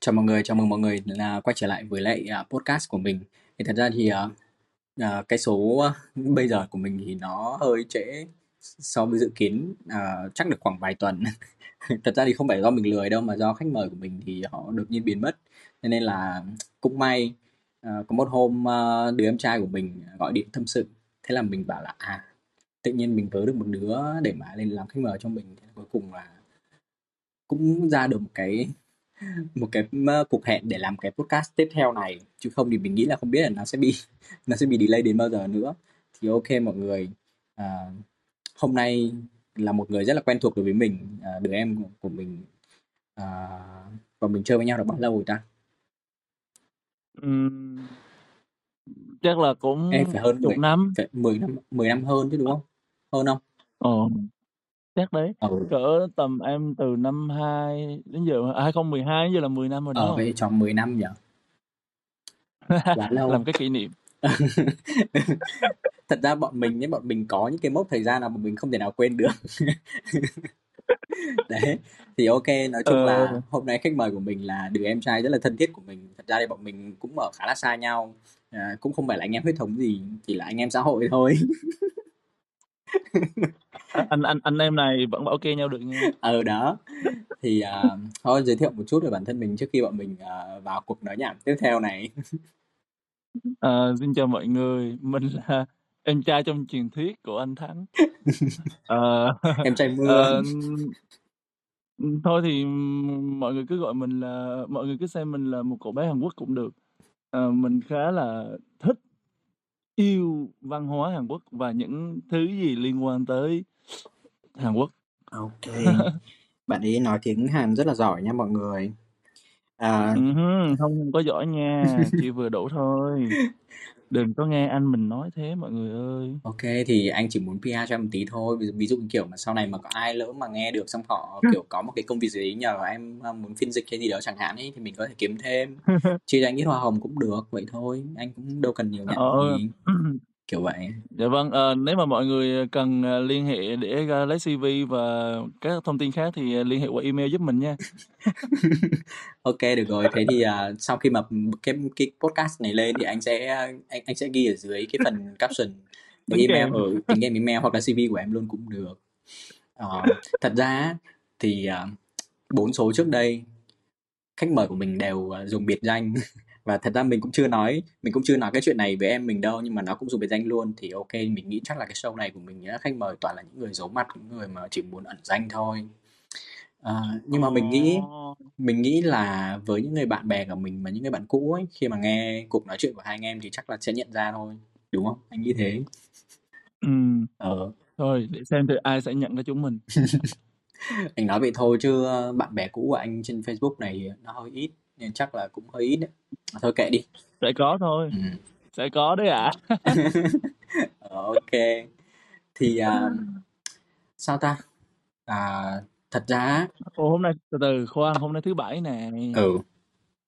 Chào mọi người, chào mừng mọi người là quay trở lại với lại à, podcast của mình. Thì thật ra thì à, à, cái số bây giờ của mình thì nó hơi trễ so với dự kiến, chắc được khoảng vài tuần. thật ra thì không phải do mình lười đâu mà do khách mời của mình thì họ đột nhiên biến mất. Cho nên là cũng may có một hôm đứa em trai của mình gọi điện tâm sự. Thế là mình bảo là à tự nhiên mình vớ được một đứa để mà lên làm khách mời cho mình. Thế cuối cùng là cũng ra được một cái một cái cuộc hẹn để làm cái podcast tiếp theo này. Chứ không thì mình nghĩ là không biết là nó sẽ bị nó sẽ bị delay đến bao giờ nữa. Thì ok mọi người. À, hôm nay là một người rất là quen thuộc đối với mình. À, đứa em của, của mình à, và mình chơi với nhau được bao lâu rồi ta? Ừm, chắc là cũng Ê, phải hơn chục 10, năm. phải 10 năm 10 năm hơn chứ đúng không? Hơn không? Ồ, chắc đấy. ừ. Cỡ tầm em từ năm 2 đến giờ à, 2012 đến giờ là 10 năm rồi đúng ờ vậy tròn 10 năm nhỉ? Quá lâu. Làm cái kỷ niệm. thật ra bọn mình nhé bọn mình có những cái mốc thời gian nào mà mình không thể nào quên được. Đấy thì ok nói chung là Ờ, hôm nay khách mời của mình là đứa em trai rất là thân thiết của mình. Thật ra thì bọn mình cũng ở khá là xa nhau. À, cũng không phải là anh em huyết thống gì chỉ là anh em xã hội thôi anh anh anh em này vẫn bảo kê nhau được nha. ờ đó thì à, thôi giới thiệu một chút về bản thân mình trước khi bọn mình à, vào cuộc nói nhảm tiếp theo này À, xin chào mọi người, mình là em trai trong truyền thuyết của anh Thắng. Ờ, em trai mưa ờ, thôi thì mọi người cứ gọi mình là mọi người cứ xem mình là một cậu bé Hàn Quốc cũng được. Ờ, mình khá là thích yêu văn hóa Hàn Quốc và những thứ gì liên quan tới Hàn Quốc. ok bạn ấy nói tiếng Hàn rất là giỏi nha mọi người à, không không có giỏi nha, chỉ vừa đủ thôi. Đừng có nghe anh mình nói thế mọi người ơi. Ok thì anh chỉ muốn PR cho em một tí thôi ví, ví dụ như kiểu mà sau này mà có ai lỡ mà nghe được xong họ kiểu có một cái công việc gì đấy nhờ em à, muốn phiên dịch hay gì đó chẳng hạn ấy thì mình có thể kiếm thêm chia cho anh ít hoa hồng cũng được vậy thôi anh cũng đâu cần nhiều nhận Ờ, gì kiểu vậy. Dạ vâng, ờ, nếu mà mọi người cần ờ, liên hệ để ờ, lấy CV và các thông tin khác thì liên hệ qua email giúp mình nha. ok được rồi. Thế thì à, sau khi mà cái cái podcast này lên thì anh sẽ anh anh sẽ ghi ở dưới cái phần caption Đính email ở tính kèm email hoặc là CV của em luôn cũng được. Ờ, thật ra thì à, bốn số trước đây khách mời của mình đều à, dùng biệt danh và thật ra mình cũng chưa nói mình cũng chưa nói cái chuyện này với em mình đâu nhưng mà nó cũng dùng biệt danh luôn. Thì ok mình nghĩ chắc là cái show này của mình khách mời toàn là những người giấu mặt những người mà chỉ muốn ẩn danh thôi. À, nhưng mà mình nghĩ mình nghĩ là với những người bạn bè của mình mà những người bạn cũ ấy khi mà nghe cuộc nói chuyện của hai anh em thì chắc là sẽ nhận ra thôi đúng không? Anh nghĩ thế. Ừ, ờ. Thôi để xem thử ai sẽ nhận cho chúng mình. anh nói vậy thôi chứ bạn bè cũ của anh trên Facebook này nó hơi ít nên chắc là cũng hơi ít đấy. Thôi kệ đi. Sẽ có thôi, ừ. sẽ có đấy ạ. Ờ, ok. Thì à, sao ta? À, thật ra Ồ, hôm nay từ từ khoan, hôm nay thứ bảy nè. ừ.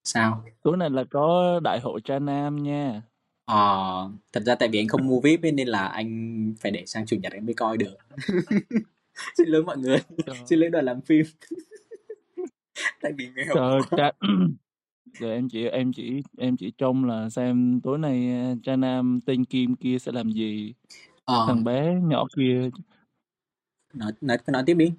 Sao? Tối nay là có đại hội Tra Nam nha. Ờ, thật ra tại vì anh không mua VIP ấy, nên là anh phải để sang chủ nhật anh mới coi được. Xin lỗi mọi người. Trời, xin lỗi đoàn làm phim tại vì nghèo trời cha... Giờ em chỉ em chỉ em chỉ trông là xem tối nay Tra Nam tên Kim kia sẽ làm gì. ờ. Thằng bé nhỏ kia. Nói nói nói tiếp đi.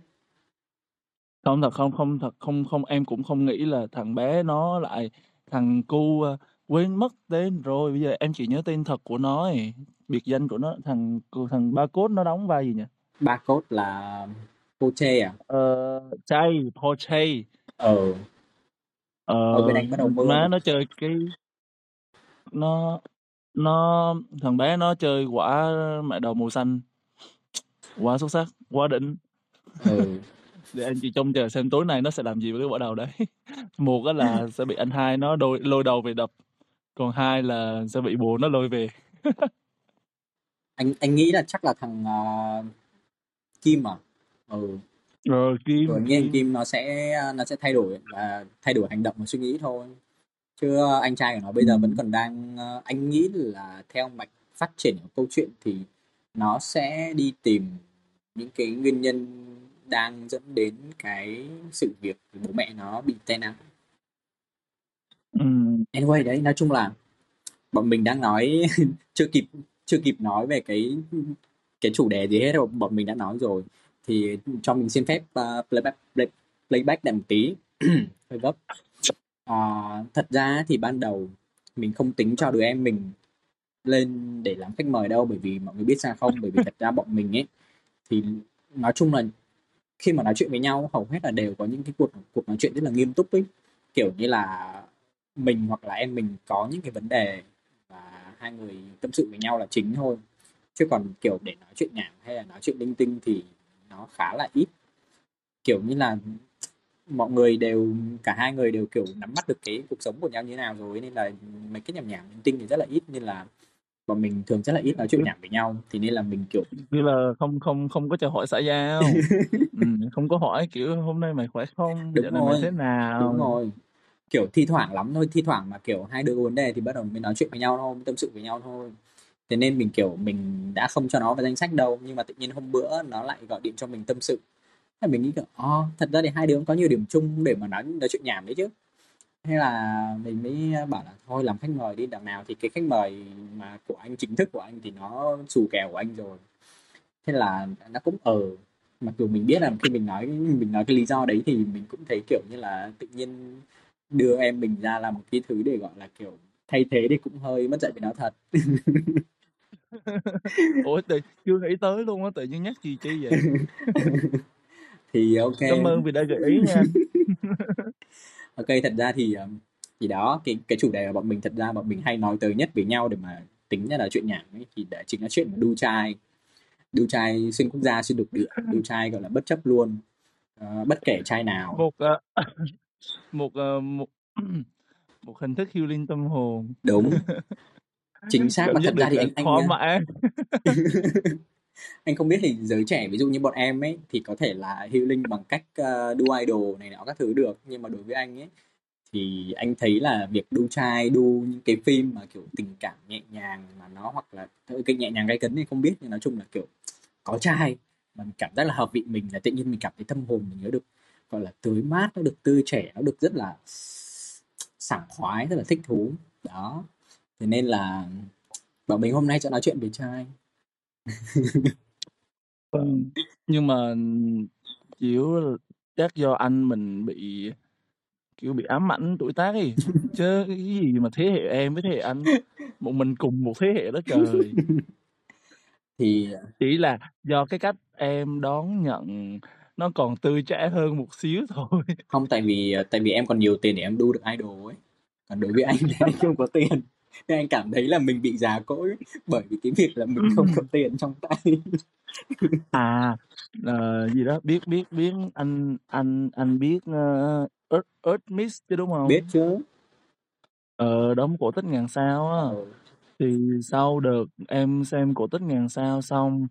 Không thật không không thật không không em cũng không nghĩ là thằng bé nó lại thằng cu quên mất tên rồi. Bây giờ em chỉ nhớ tên thật của nó ấy. biệt danh của nó thằng thằng ba cốt nó đóng vai gì nhỉ? Ba cốt là Poche à? Ờ chay Poche. Ờ. Ờ ở bên anh bắt đầu mưa má nó chơi cái nó nó thằng bé nó chơi quả mẹ đầu màu xanh. Quá xuất sắc quá đỉnh. Ừ. Để anh chị trông chờ xem tối nay nó sẽ làm gì với cái quả đầu đấy. Một là sẽ bị anh hai nó đôi, lôi đầu về đập còn hai là sẽ bị bố nó lôi về. Anh anh nghĩ là chắc là thằng à, Kim à ừ. Rồi kim. Rồi nghe kim Kim nó sẽ nó sẽ thay đổi và thay đổi hành động và suy nghĩ thôi. Chứ anh trai của nó bây giờ vẫn còn đang ờ, anh nghĩ là theo mạch phát triển của câu chuyện thì nó sẽ đi tìm những cái nguyên nhân đang dẫn đến cái sự việc bố mẹ nó bị tai nạn. Ừm. Anyway, đấy, nói chung là bọn mình đang nói chưa kịp chưa kịp nói về cái cái chủ đề gì hết đâu, bọn mình đã nói rồi. Thì cho mình xin phép uh, playback play, playback lại một tí, hơi gấp. uh, thật ra thì ban đầu mình không tính cho đứa em mình lên để làm khách mời đâu bởi vì mọi người biết sao không bởi vì thật ra bọn mình ấy thì nói chung là khi mà nói chuyện với nhau hầu hết là đều có những cái cuộc cuộc nói chuyện rất là nghiêm túc ấy. Kiểu như là mình hoặc là em mình có những cái vấn đề và hai người tâm sự với nhau là chính thôi. Chứ còn kiểu để nói chuyện nhảm hay là nói chuyện linh tinh thì nó khá là ít. Kiểu như là mọi người đều cả hai người đều kiểu nắm bắt được cái cuộc sống của nhau như thế nào rồi nên là mấy cái nhảm nhảm linh tinh thì rất là ít nên là bọn mình thường rất là ít nói chuyện nhảm với nhau. Thì nên là mình kiểu như là không không không có chào hỏi xã giao. Ừ, không có hỏi kiểu hôm nay mày khỏe không? Đúng này mày rồi. thế nào? Đúng rồi. Kiểu thi thoảng lắm thôi thi thoảng mà kiểu hai đứa có vấn đề thì bắt đầu mới nói chuyện với nhau thôi tâm sự với nhau thôi thế nên mình kiểu mình đã không cho nó vào danh sách đâu nhưng mà tự nhiên hôm bữa nó lại gọi điện cho mình tâm sự. Thế mình nghĩ kiểu oh, thật ra thì hai đứa cũng có nhiều điểm chung để mà nói nói chuyện nhảm đấy chứ. Hay là mình mới bảo là thôi làm khách mời đi đằng nào thì cái khách mời mà của anh chính thức của anh thì nó xù kèo của anh rồi. Thế là nó cũng ở mặc dù mình biết là khi mình nói mình nói cái lý do đấy thì mình cũng thấy kiểu như là tự nhiên đưa em mình ra làm một cái thứ để gọi là kiểu thay thế thì cũng hơi mất dạy với nó thật. ủa tự chưa nghĩ tới luôn á tự nhiên nhắc gì chi vậy? Thì ok. Cảm ơn vì đã gợi ý nha. Ok thật ra thì thì đó cái cái chủ đề của bọn mình thật ra bọn mình hay nói tới nhất với nhau để mà tính ra là chuyện nhảm ấy thì đã chính là chuyện mà đu trai đu trai xuyên quốc gia xuyên lục địa đu trai gọi là bất chấp luôn. Uh, bất kể trai nào. Một uh, một uh, một một hình thức healing tâm hồn. Đúng chính xác và thật ra thì anh anh mãn anh không biết thì giới trẻ ví dụ như bọn em ấy thì có thể là healing bằng cách uh, đu idol này nọ các thứ được. Nhưng mà đối với anh ấy thì anh thấy là việc đu trai đu những cái phim mà kiểu tình cảm nhẹ nhàng mà nó hoặc là cái nhẹ nhàng gay cấn thì không biết. Nhưng nói chung là kiểu có trai mà mình cảm giác là hợp vị mình là tự nhiên mình cảm thấy tâm hồn mình nó được gọi là tưới mát nó được tươi trẻ nó được rất là sảng khoái rất là thích thú. Đó thế nên là bọn mình hôm nay sẽ nói chuyện về trai vâng nhưng mà kiểu chắc do anh mình bị kiểu bị ám ảnh tuổi tác ấy chứ cái gì mà thế hệ em với thế hệ anh một mình cùng một thế hệ đó trời. Thì chỉ là do cái cách em đón nhận nó còn tươi trẻ hơn một xíu thôi. Không tại vì tại vì em còn nhiều tiền để em đu được idol ấy. Còn đối với anh thì anh không có tiền nên anh cảm thấy là mình bị già cỗi bởi vì cái việc là mình không có tiền trong tay. À uh, gì đó biết biết biết anh anh anh biết uh, Earth, Earth Mist chứ đúng không? Biết chứ. Ờ đóng cổ tích ngàn sao á. Ừ. thì sau đợt em xem cổ tích ngàn sao xong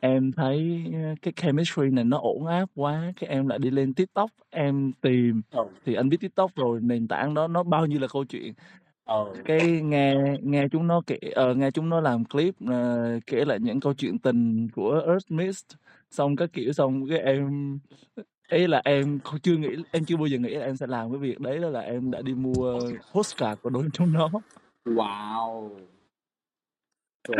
em thấy cái chemistry này nó ổn áp quá cái em lại đi lên tiktok em tìm. Ừ. thì anh biết tiktok rồi nền tảng đó nó bao nhiêu là câu chuyện ừ. cái nghe nghe chúng nó kể uh, nghe chúng nó làm clip uh, kể lại những câu chuyện tình của Earth Mist. Xong các kiểu xong cái em ấy là em chưa nghĩ em chưa bao giờ nghĩ là em sẽ làm cái việc đấy đó là em đã đi mua postcard của đối chúng nó. Wow.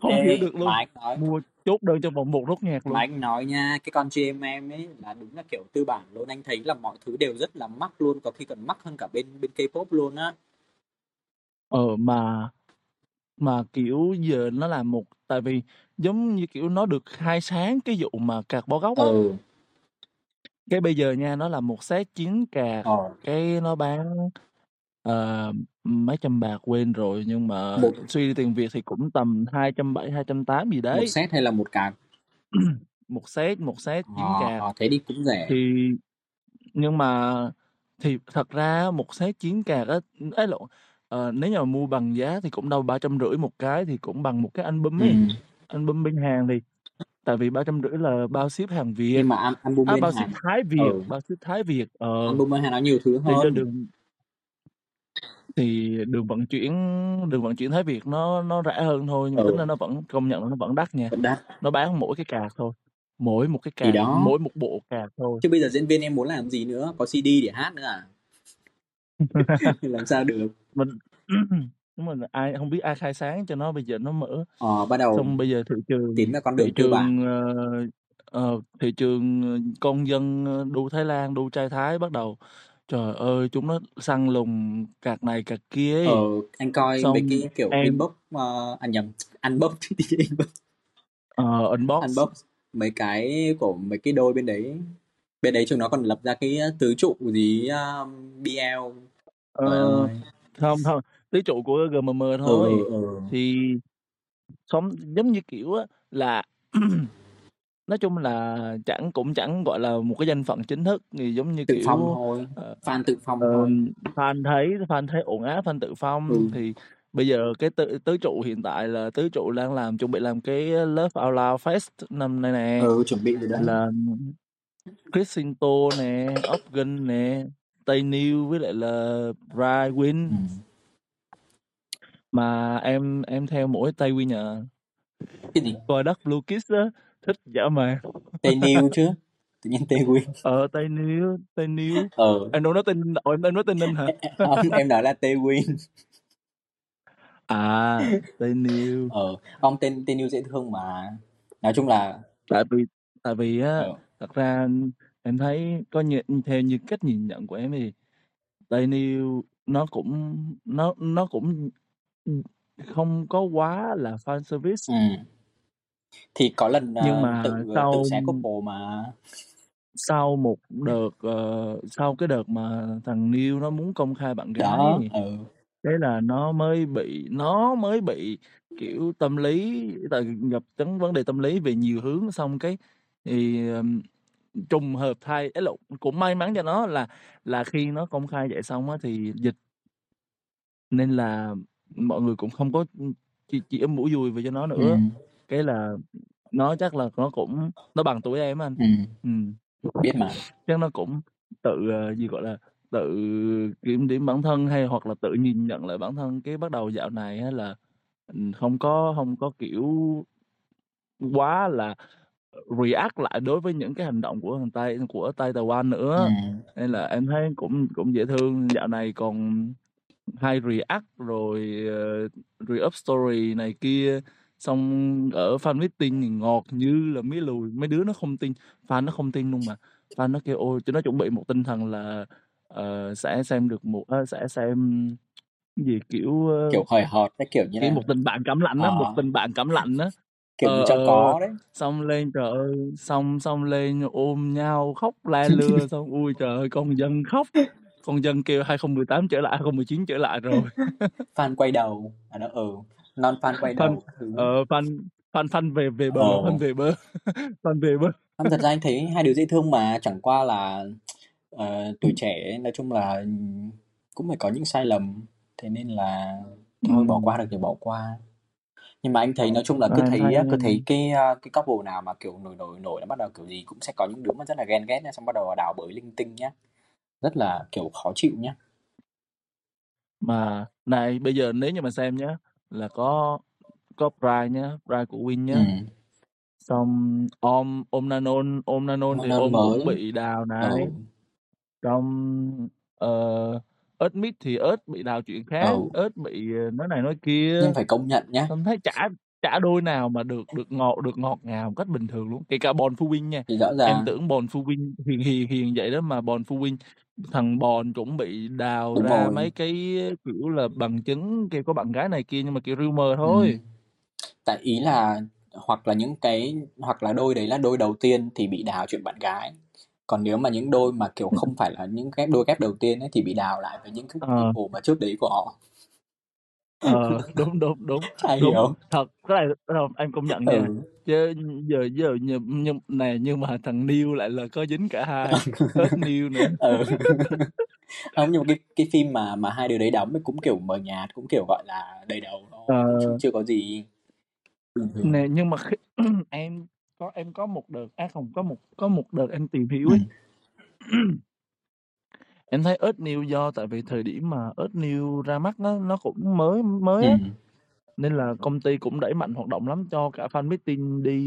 Không Ê, hiểu được luôn. nói, mua chốt đơn cho vòng một rốt nhạc luôn. anh nói nha cái con em ấy là đúng là kiểu tư bản luôn. Anh thấy là mọi thứ đều rất là mắc luôn có khi còn mắc hơn cả bên bên K-pop luôn á ờ mà mà kiểu giờ nó là một tại vì giống như kiểu nó được khai sáng cái vụ mà cạc bó gốc á. Ừ. cái bây giờ nha nó là một set chín cạc ờ. cái nó bán uh, mấy trăm bạc quên rồi nhưng mà một... suy đi tiền việt thì cũng tầm hai trăm bảy hai trăm tám gì đấy. một set hay là một cạc? Một set một set chín à, cạc thế đi cũng rẻ. Thì nhưng mà thì thật ra một set chín cạc á ấy lộn Ờ, nếu như mà mua bằng giá thì cũng đâu ba trăm rưỡi một cái thì cũng bằng một cái album ấy. Ừm. Album bên Hàn thì tại vì ba trăm rưỡi là bao ship hàng Việt. Nhưng mà al album À, bên bao Hàn ship Thái Việt, ừ. bao ship Thái Việt. Ờ. Album bên Hàn nó nhiều thứ Thì hơn. đường thì đường vận chuyển đường vận chuyển Thái Việt nó nó rẻ hơn thôi nhưng mà tính Ừ. ra nó vẫn công nhận là nó vẫn đắt nha. Vẫn đắt. Nó bán mỗi cái card thôi. Mỗi một cái Thì card, đó. mỗi một bộ card thôi. Chứ bây giờ diễn viên em muốn làm gì nữa? Có CD để hát nữa à? Làm sao được? Mình đúng rồi, ai không biết ai khai sáng cho nó bây giờ nó mở. Ờ, bắt đầu Xong bây giờ thị trường tiến ra con thị đường tư bản. trường, ờ, ờ, thị trường, ờ, công dân, ơ, đu Thái Lan, đu trai Thái bắt đầu trời ơi, chúng nó săn lùng cạc này cạc kia ấy. Ờ, anh coi Xong mấy cái, kiểu, em inbox, ơ, à, nhầm, unbox chứ inbox. Ờ, unbox. Unbox mấy cái của mấy cái đôi bên đấy. Bên đấy chúng nó còn lập ra cái tứ trụ gì, um, BL. Ờ, ơi! Không, không, tứ trụ của GMM Ừ, thôi. ừ, ừ. Thì sống giống như, kiểu á, là nói chung là chẳng cũng chẳng, gọi là, một cái danh phận chính thức, thì giống như, Tự phong kiểu, thôi, ờ, fan tự phong ờ, thôi. fan thấy fan thấy ổn áp, fan tự phong. Ừ. Thì bây giờ cái tứ tứ trụ hiện tại là tứ trụ đang làm chuẩn bị làm cái Love Out Loud Fest năm nay nè. Ừ, chuẩn bị rồi đấy. Là Chris Sinto nè, Opgun nè, Tay New với lại là Brian Win. Ừm. Mà em em theo mỗi Tay Win à. Cái gì? Coi Dark Blue Kiss á, thích dã man. Tay New chứ, tự nhiên Tay Win. Ờ, Tay New, Tay New. Ờ. Em đâu nói tên ủa, em em nói tên Ninh hả? Hông, em nói là Tay Win. À, Tay New. Ờ, không, tên Tay New dễ thương mà. Nói chung là Tại vì tại vì á, Ờ. thật ra em thấy có như theo như cách nhìn nhận của em thì New nó cũng nó nó cũng, ừm, không có quá là fan service. Ừm. Thì có lần, Nhưng ờ, mà tự, ờ, tự sau xé couple mà. sau một đợt, ờ, sau cái đợt mà thằng Neil nó muốn công khai bạn gái Đó, ấy, ừ. thế là nó mới bị nó mới bị, kiểu, tâm lý tại gặp vấn vấn đề tâm lý về nhiều hướng. Xong cái thì, ừm, trùng hợp thay ý lộn, cũng may mắn cho nó là là khi nó công khai vậy xong á thì dịch. Nên là mọi người cũng không có, ưm, chỉ chĩa mũi dùi về cho nó nữa. Ừm. Cái là nó chắc là nó cũng nó bằng tuổi em anh. Ừm. Ừm. Biết mà. Chắc nó cũng tự, ờ, gì, gọi là, tự kiểm điểm bản thân hay hoặc là tự nhìn nhận lại bản thân. Cái bắt đầu dạo này á là, không có hông có, kiểu, quá là react lại đối với những cái hành động của thằng Tay của Tay Taiwan nữa. Ừm. Nên là em thấy cũng cũng dễ thương. Dạo này còn hay react rồi, ờ, re-up story này kia. Xong ở fan meeting thì ngọt như là mía lùi, mấy đứa nó không tin, fan nó không tin luôn mà. Fan nó kêu ôi, tụi nó chuẩn bị một tinh thần là, ờ, sẽ xem được một ơ, sẽ xem gì, kiểu, ơ Kiểu hời hợt cái kiểu như là một tình bạn cảm lạnh á, một Ờ. tình bạn cảm lạnh á. Kiểu Ờ, cho ờ, có đấy. xong lên trời ơi, xong xong lên ôm nhau khóc la lưa, xong ôi trời ơi, con dân khóc, con dân kêu 2018 trở lại, 2019 trở lại rồi. Fan quay đầu, à, đó, ừ, non fan quay Fan đầu ờ, fan fan fan về về bờ, Ờ. fan về bờ, fan về bờ. Không, thật ra anh thấy hai đứa dễ thương mà, chẳng qua là, ờ, tuổi trẻ nói chung là, cũng phải có những sai lầm, thế nên là thôi bỏ Ừm. qua được thì bỏ qua. Nhưng mà anh thấy nói chung là cứ em thấy cứ thấy cái, a, cái couple nào mà, kiểu, nổi nổi nổi là bắt đầu kiểu gì cũng sẽ có những đứa mà rất là ghen ghét nhá, xong bắt đầu đào bới linh tinh nhá. Rất là, kiểu, khó chịu nhá. Mà này, bây giờ nếu như mà xem nhá, là có có Pride nhá, Pride của Win nhá. Ừm. Xong Om Om Nanon Om Nanon thì Om cũng bị đào này. Ừ. Xong, ờ, Earthmix thì Earth bị đào chuyện khác, Ừ. Earth bị, ờ, nói này nói kia. Nhưng phải công nhận nhá. Xong thấy chả chả đôi nào mà được được ngọt được ngọt ngào một cách bình thường luôn. Kể cả Bòn Phu Win nha. Thì rõ Em ràng tưởng Bòn Phu Win hiền hiền hiền vậy đó mà Bòn Phu Win thằng Bòn cũng bị đào Đúng ra rồi. mấy cái, kiểu là, bằng chứng kêu có bạn gái này kia nhưng mà kiểu rumor Ừm. thôi. Tại ý là hoặc là những cái hoặc là đôi đấy là đôi đầu tiên thì bị đào chuyện bạn gái. Còn nếu mà những đôi mà, kiểu, không phải là những ghép đôi ghép đầu tiên ấy thì bị đào lại với những cái Ờ. ổ mà trước đấy của họ. Ờ, đúng, đúng, đúng, Chả đúng. hiểu. Thật, cái này không, em công nhận nha. Ừ. Chứ giờ giờ nh nhưng này, nhưng mà thằng Neil lại là có dính cả hai, Earth Neil nữa. Ừ. Không, nhưng mà cái cái phim mà mà hai đứa đấy đóng cũng, kiểu, mờ nhạt, cũng, kiểu, gọi là, đầy đầu thôi, Ờ. chưa chưa có gì. Thường. Nè, nhưng mà khi em có em có một đợt à, không, có một có một đợt em tìm hiểu ấy. Ừm. Em thấy Earth Neil do tại vì thời điểm mà Earth Neil ra mắt nó nó cũng mới mới á. Ừm. Nên là công ty cũng đẩy mạnh hoạt động lắm, cho cả fan meeting đi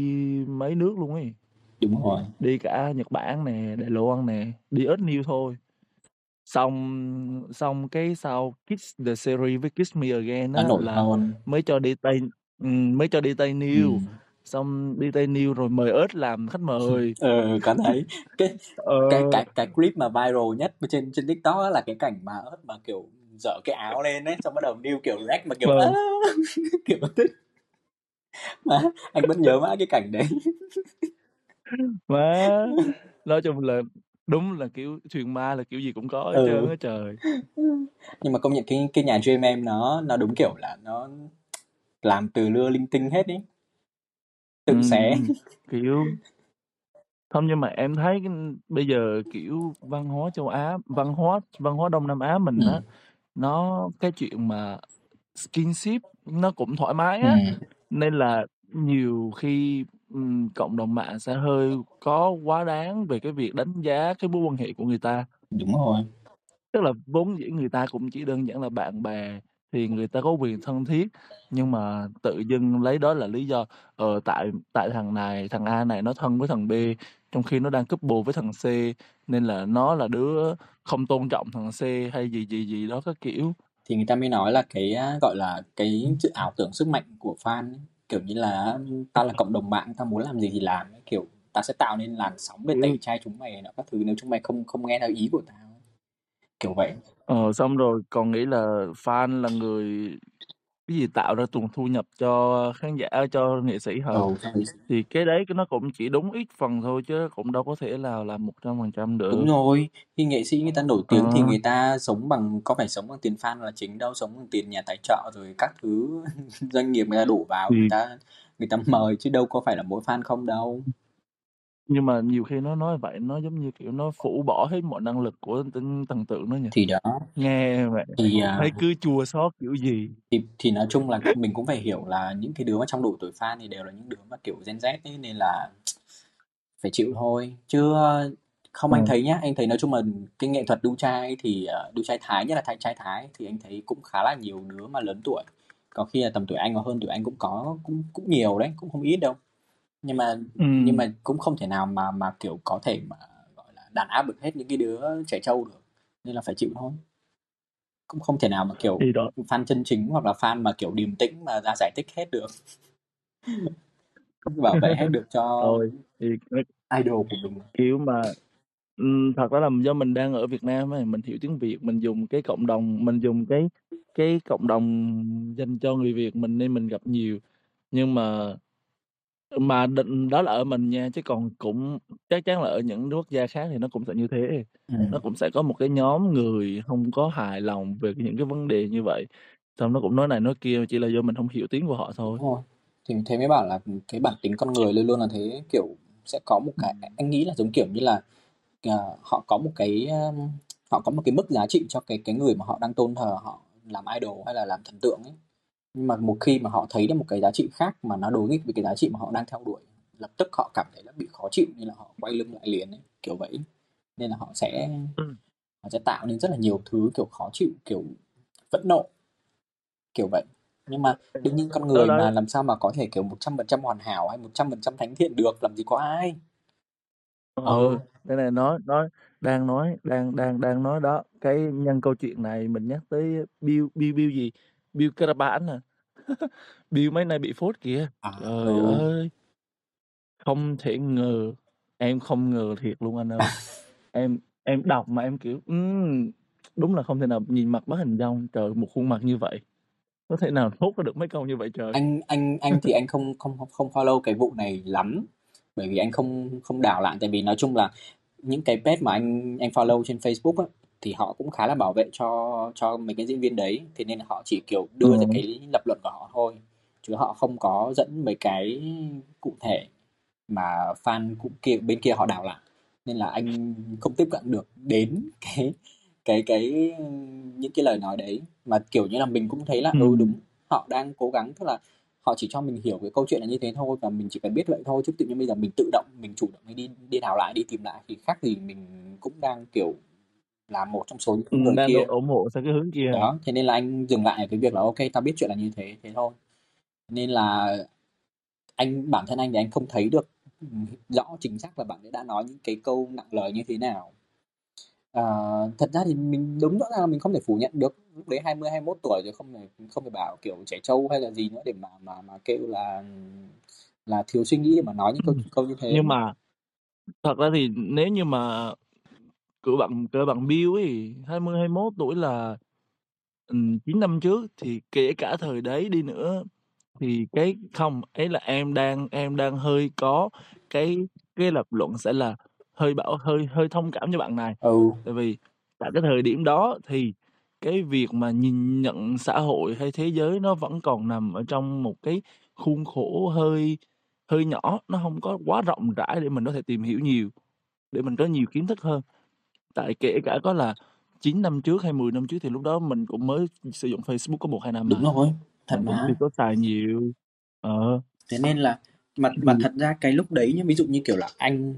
mấy nước luôn ấy. Đúng rồi. Đi cả Nhật Bản nè, Đài Loan nè, đi Earth Neil thôi. xong xong cái sau Kiss the Series với Kiss Me Again á là hơn. mới cho đi Tây ừm, mới cho đi Tây Niêu, Ừm. Xong đi Tây Niêu rồi mời ớt làm khách mời. Ừ, có thấy. Cái Ờ. cái cái cái clip mà viral nhất trên trên TikTok là cái cảnh mà ớt mà, kiểu, dở cái áo lên ấy, xong bắt đầu Niêu, kiểu, rec mà, kiểu, Vâng. Kiểu thích. Má, anh vẫn nhớ mãi cái cảnh đấy. Má, nói chung là đúng là, kiểu, truyền ma là kiểu gì cũng có hết trơn Ừ. á trời. Nhưng mà công nhận cái cái nhà JMM nó nó đúng kiểu là nó làm từ lưa linh tinh hết ấy. Tự ừm, kiểu không nhưng mà em thấy cái bây giờ, kiểu, văn hóa châu Á, văn hóa văn hóa Đông Nam Á mình á, Ừm. nó cái chuyện mà skinship nó cũng thoải mái á, Ừm. nên là nhiều khi, ừm, cộng đồng mạng sẽ hơi có quá đáng về cái việc đánh giá cái mối quan hệ của người ta. Đúng rồi. Tức là vốn dĩ người ta cũng chỉ đơn giản là bạn bè, thì người ta có quyền thân thiết, nhưng mà tự dưng lấy đó là lý do, ờ, tại tại thằng này thằng A này nó thân với thằng B, trong khi nó đang couple với thằng C, nên là nó là đứa không tôn trọng thằng C hay gì, gì, gì đó các kiểu. Thì người ta mới nói là cái, gọi là, cái sự ảo tưởng sức mạnh của fan ấy. Kiểu như là á, tao là cộng đồng mạng, tao muốn làm gì thì làm ấy, kiểu, tao sẽ tạo nên làn sóng về Kiểu tẩy chay chúng mày nọ các thứ nếu chúng mày không không nghe theo ý của tao. Kiểu vậy. Ờ, xong rồi còn nghĩ là fan là người cái gì tạo ra nguồn thu nhập cho khán giả cho nghệ sĩ hả? Ừ. Thì cái đấy nó cũng chỉ đúng ít phần thôi chứ cũng đâu có thể nào làm 100% Đúng được. rồi, khi nghệ sĩ người ta nổi tiếng thì Ờ. người ta sống bằng có phải sống bằng tiền fan là chính đâu, sống bằng tiền nhà tài trợ rồi các thứ doanh nghiệp người ta đổ vào, người Thì ta người ta mời chứ đâu có phải là mỗi fan không đâu. Nhưng mà nhiều khi nó nói vậy nó giống như, kiểu, nó phủ bỏ hết mọi năng lực của tên thần tượng đó nhỉ? Thì đó. Nghe vậy Thì, à thấy cứ chua xót kiểu gì. Thì thì nói chung là mình cũng phải hiểu là những cái đứa mà trong độ tuổi fan thì đều là những đứa mà, kiểu, Gen Z ấy, nên là phải chịu thôi. Chứ, ơ, không anh Ờ. thấy nhá, anh thấy nói chung là cái nghệ thuật đu trai thì, ờ, đu trai Thái, nhất là trai trai Thái thì anh thấy cũng khá là nhiều đứa mà lớn tuổi. Có khi là tầm tuổi anh hoặc hơn tuổi anh cũng có, cũng cũng nhiều đấy, cũng không ít đâu. Nhưng mà nhưng Ừm. mà cũng không thể nào mà mà, kiểu, có thể mà, gọi là, đàn áp được hết những cái đứa trẻ trâu được, nên là phải chịu thôi. Cũng không thể nào mà, kiểu, đó. fan chân chính hoặc là fan mà, kiểu, điềm tĩnh mà ra giải thích hết được. Không bảo vệ hết được cho Thôi, thì idol của mình. Kiểu mà thật ra là do mình đang ở Việt Nam ấy, mình hiểu tiếng Việt, mình dùng cái cộng đồng mình dùng cái cái cộng đồng dành cho người Việt mình nên mình gặp nhiều. Nhưng mà mà định đó là ở mình nha, chứ còn cũng chắc chắn là ở những quốc gia khác thì nó cũng sẽ như thế. Ừm. Nó cũng sẽ có một cái nhóm người hông có hài lòng về những cái vấn đề như vậy, xong nó cũng nói này nói kia, chỉ là do mình hông hiểu tiếng của họ thôi. Đúng rồi. Thì thế mới bảo là, cái bản tính con người luôn luôn là thế, kiểu, sẽ có một cái anh nghĩ là giống kiểu như là, ờ, họ có một cái, ơ, họ có một cái mức giá trị cho cái cái người mà họ đang tôn thờ họ làm idol hay là làm thần tượng ấy. Nhưng mà một khi mà họ thấy được một cái giá trị khác mà nó đối nghịch với cái giá trị mà họ đang theo đuổi, lập tức họ cảm thấy là bị khó chịu nên là họ quay lưng lại liền ấy, kiểu vậy. Nên là họ sẽ Ừm. họ sẽ tạo nên rất là nhiều thứ, kiểu, khó chịu, kiểu, phẫn nộ. Kiểu vậy. Nhưng mà đương nhiên con người mà làm sao mà có thể, kiểu, 100% hoàn hảo hay 100% thánh thiện được, làm gì có ai. Ờ, Ừ. đây này nói nói đang nói đang đang đang nói đó, cái nhân câu chuyện này mình nhắc tới Bill Bill Bill gì? Bill Caraban à? Bill mấy nay bị phốt kìa. À, Trời ừ. ơi! Không thể ngờ, em không ngờ thiệt luôn anh ơi. Em em đọc mà em, kiểu, ừm, đúng là không thể nào nhìn mặt bắt hình dong. Trời, một khuôn mặt như vậy, có thể nào thốt ra được mấy câu như vậy trời? Anh anh anh thì anh không không không follow cái vụ này lắm, bởi vì anh không không đào lại, tại vì nói chung là những cái page mà anh anh follow trên Facebook á, thì họ cũng khá là bảo vệ cho cho mấy cái diễn viên đấy, thế nên họ chỉ, kiểu, đưa ra Ờ. cái lập luận của họ thôi, chứ họ không có dẫn mấy cái cụ thể mà fan cũng kia bên kia họ đào lại. Nên là anh không tiếp cận được đến cái cái cái những cái lời nói đấy. Mà, kiểu như là, mình cũng thấy là, ừ, đúng, Ừm. họ đang cố gắng, tức là họ chỉ cho mình hiểu cái câu chuyện là như thế thôi và mình chỉ cần biết vậy thôi, chứ tự nhiên bây giờ mình tự động, mình chủ động đi đi đào lại, đi tìm lại thì khác gì mình cũng đang, kiểu, là một trong số những Ừm, người đang kia. ủng hộ sang cái hướng kia. Đó, thế nên là anh dừng lại ở cái việc là kê, tao biết chuyện là như thế, thế thôi. Nên là anh bản thân anh thì anh không thấy được, rõ chính xác là bạn ấy đã nói những cái câu nặng lời như thế nào. Ờ, thật ra thì mình đúng rõ ràng là mình không thể phủ nhận được, lúc đấy 20, 21 tuổi rồi không thể không thể bảo, kiểu, trẻ trâu hay là gì nữa để mà mà mà kêu là là thiếu suy nghĩ để mà nói những câu câu như thế. Nhưng mà thật ra thì nếu như mà của bạn cỡ bạn Bill ấy, 20, 21 tuổi là, ừm, 9 năm trước thì kể cả thời đấy đi nữa thì cái không, ấy là em đang em đang hơi có cái cái lập luận sẽ là hơi bảo hơi hơi thông cảm cho bạn này. Ừ. Tại vì tại cái thời điểm đó thì cái việc mà nhìn nhận xã hội hay thế giới nó vẫn còn nằm ở trong một cái khuôn khổ hơi hơi nhỏ, nó hông có quá rộng rãi để mình có thể tìm hiểu nhiều, để mình có nhiều kiến thức hơn. Tại kể cả có là 9 năm trước hay 10 năm trước thì lúc đó mình cũng mới sử dụng Facebook có 1, 2 năm Đúng à. rồi, thật mà. chưa có xài nhiều. Ờ. Thế nên là mà mà thật ra cái lúc đấy nhá, ví dụ như, kiểu là, anh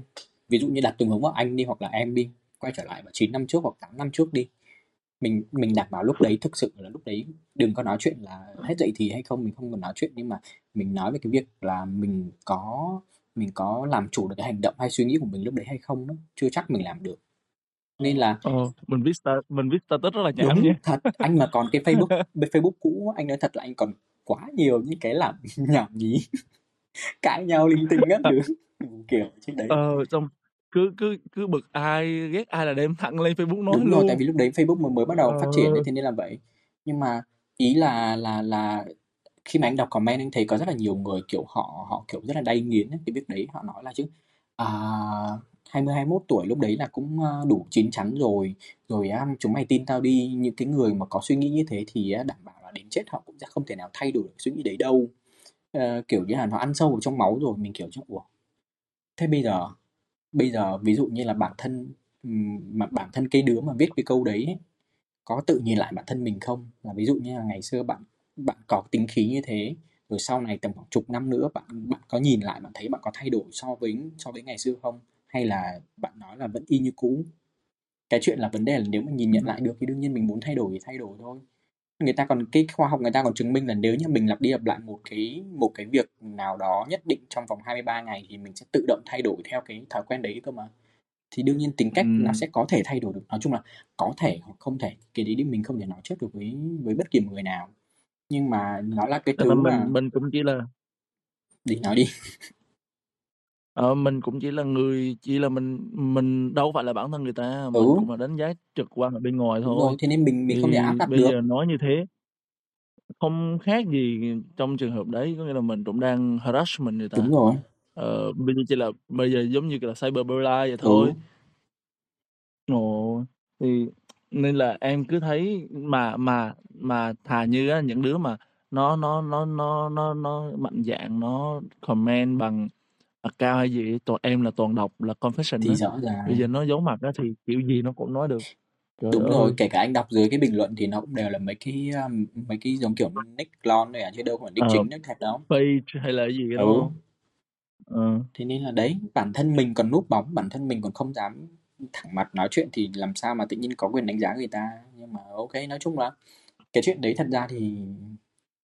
ví dụ như đặt tình huống vào anh đi hoặc là em đi, quay trở lại vào 9 năm trước hoặc 8 năm trước đi. Mình mình đảm bảo lúc đấy thực sự là lúc đấy đừng có nói chuyện là hết dậy thì hay không, mình không cần nói chuyện, nhưng mà mình nói về cái việc là mình có mình có làm chủ được cái hành động hay suy nghĩ của mình lúc đấy hay không đó, chưa chắc mình làm được. Nên là Ờ, mình viết sta mình viết status rất là nhảm Đúng, nha. thật, anh mà còn cái Facebook Facebook cũ anh nói thật là anh còn quá nhiều những cái làm nhảm nhí, cãi nhau linh tinh các thứ, kiểu trên đấy. Ờ, xong cứ cứ cứ bực ai, ghét ai là đem thẳng lên Facebook nói Đúng rồi, tại luôn. vì lúc đấy Facebook mới mới bắt đầu phát triển ấy, Ờ. thế nên là vậy. Nhưng mà ý là là là khi mà anh đọc comment anh thấy có rất là nhiều người, kiểu, họ họ, kiểu, rất là đay nghiến ấy, cái việc đấy. Họ nói là chứ, à, 20, 21 tuổi lúc đấy là cũng, ờ, đủ chín chắn rồi, rồi chúng mày tin tao đi, những cái người mà có suy nghĩ như thế thì đảm bảo là đến chết họ cũng sẽ không thể nào thay đổi được suy nghĩ đấy đâu. Ờ, kiểu như là, nó ăn sâu vào trong máu rồi, mình kiểu trong "Ủa, thế bây giờ bây giờ ví dụ như là bản thân, mà bản thân cái đứa mà viết cái câu đấy ấy, có tự nhìn lại bản thân mình không? Là ví dụ như là ngày xưa bạn bạn có tính khí như thế, rồi sau này tầm khoảng chục năm nữa bạn bạn có nhìn lại bạn thấy bạn có thay đổi so với so với ngày xưa không? Hay là bạn nói là vẫn y như cũ?" Cái chuyện là vấn đề là nếu mà nhìn nhận lại được thì đương nhiên mình muốn thay đổi thì thay đổi thôi. Người ta còn cái khoa học người ta còn chứng minh là nếu như mình lặp đi lặp lại một cái một cái việc nào đó nhất định trong vòng 23 ngày thì mình sẽ tự động thay đổi theo cái thói quen đấy cơ mà. Thì đương nhiên tính cách nó Ừm. sẽ có thể thay đổi được, nói chung là có thể hoặc không thể, cái đấy thì mình không thể nói trước được với với bất kỳ một người nào. Nhưng mà nó là cái Thật thứ ra mà mình mình cũng chỉ là Đi, nói đi. Ờ, mình cũng chỉ là người chỉ là mình mình đâu phải là bản thân người ta, mình Ừ. cũng là đánh giá trực quan ở bên ngoài Đúng rồi, thôi. thế nên mình mình không thể áp đặt bây được. giờ nói như thế không khác gì trong trường hợp đấy, có nghĩa là mình cũng đang harassment người ta. Đúng rồi. Ờ, bây giờ chỉ là bây giờ giống như là cyberbully vậy Ừ. thôi. Ồ, thì nên là em cứ thấy mà mà mà thà như á, những đứa mà nó nó nó nó nó nó mạnh dạn nó comment bằng account hay gì toàn em là toàn đọc là confession Thì á. rõ Bây ràng. giờ nó giấu mặt á thì kiểu gì nó cũng nói được. Trời Đúng rồi, kể cả anh đọc dưới cái bình luận thì nó cũng đều là mấy cái, a, mấy cái giống kiểu nick clone thôi à, chứ đâu phải nick Ờ, chính, nick thật đâu. page hay là cái gì đó, Ừ. Ờ. Thế nên là đấy, bản thân mình còn núp bóng, bản thân mình còn không dám thẳng mặt nói chuyện thì làm sao mà tự nhiên có quyền đánh giá người ta. Nhưng mà kê, nói chung là cái chuyện đấy thật ra thì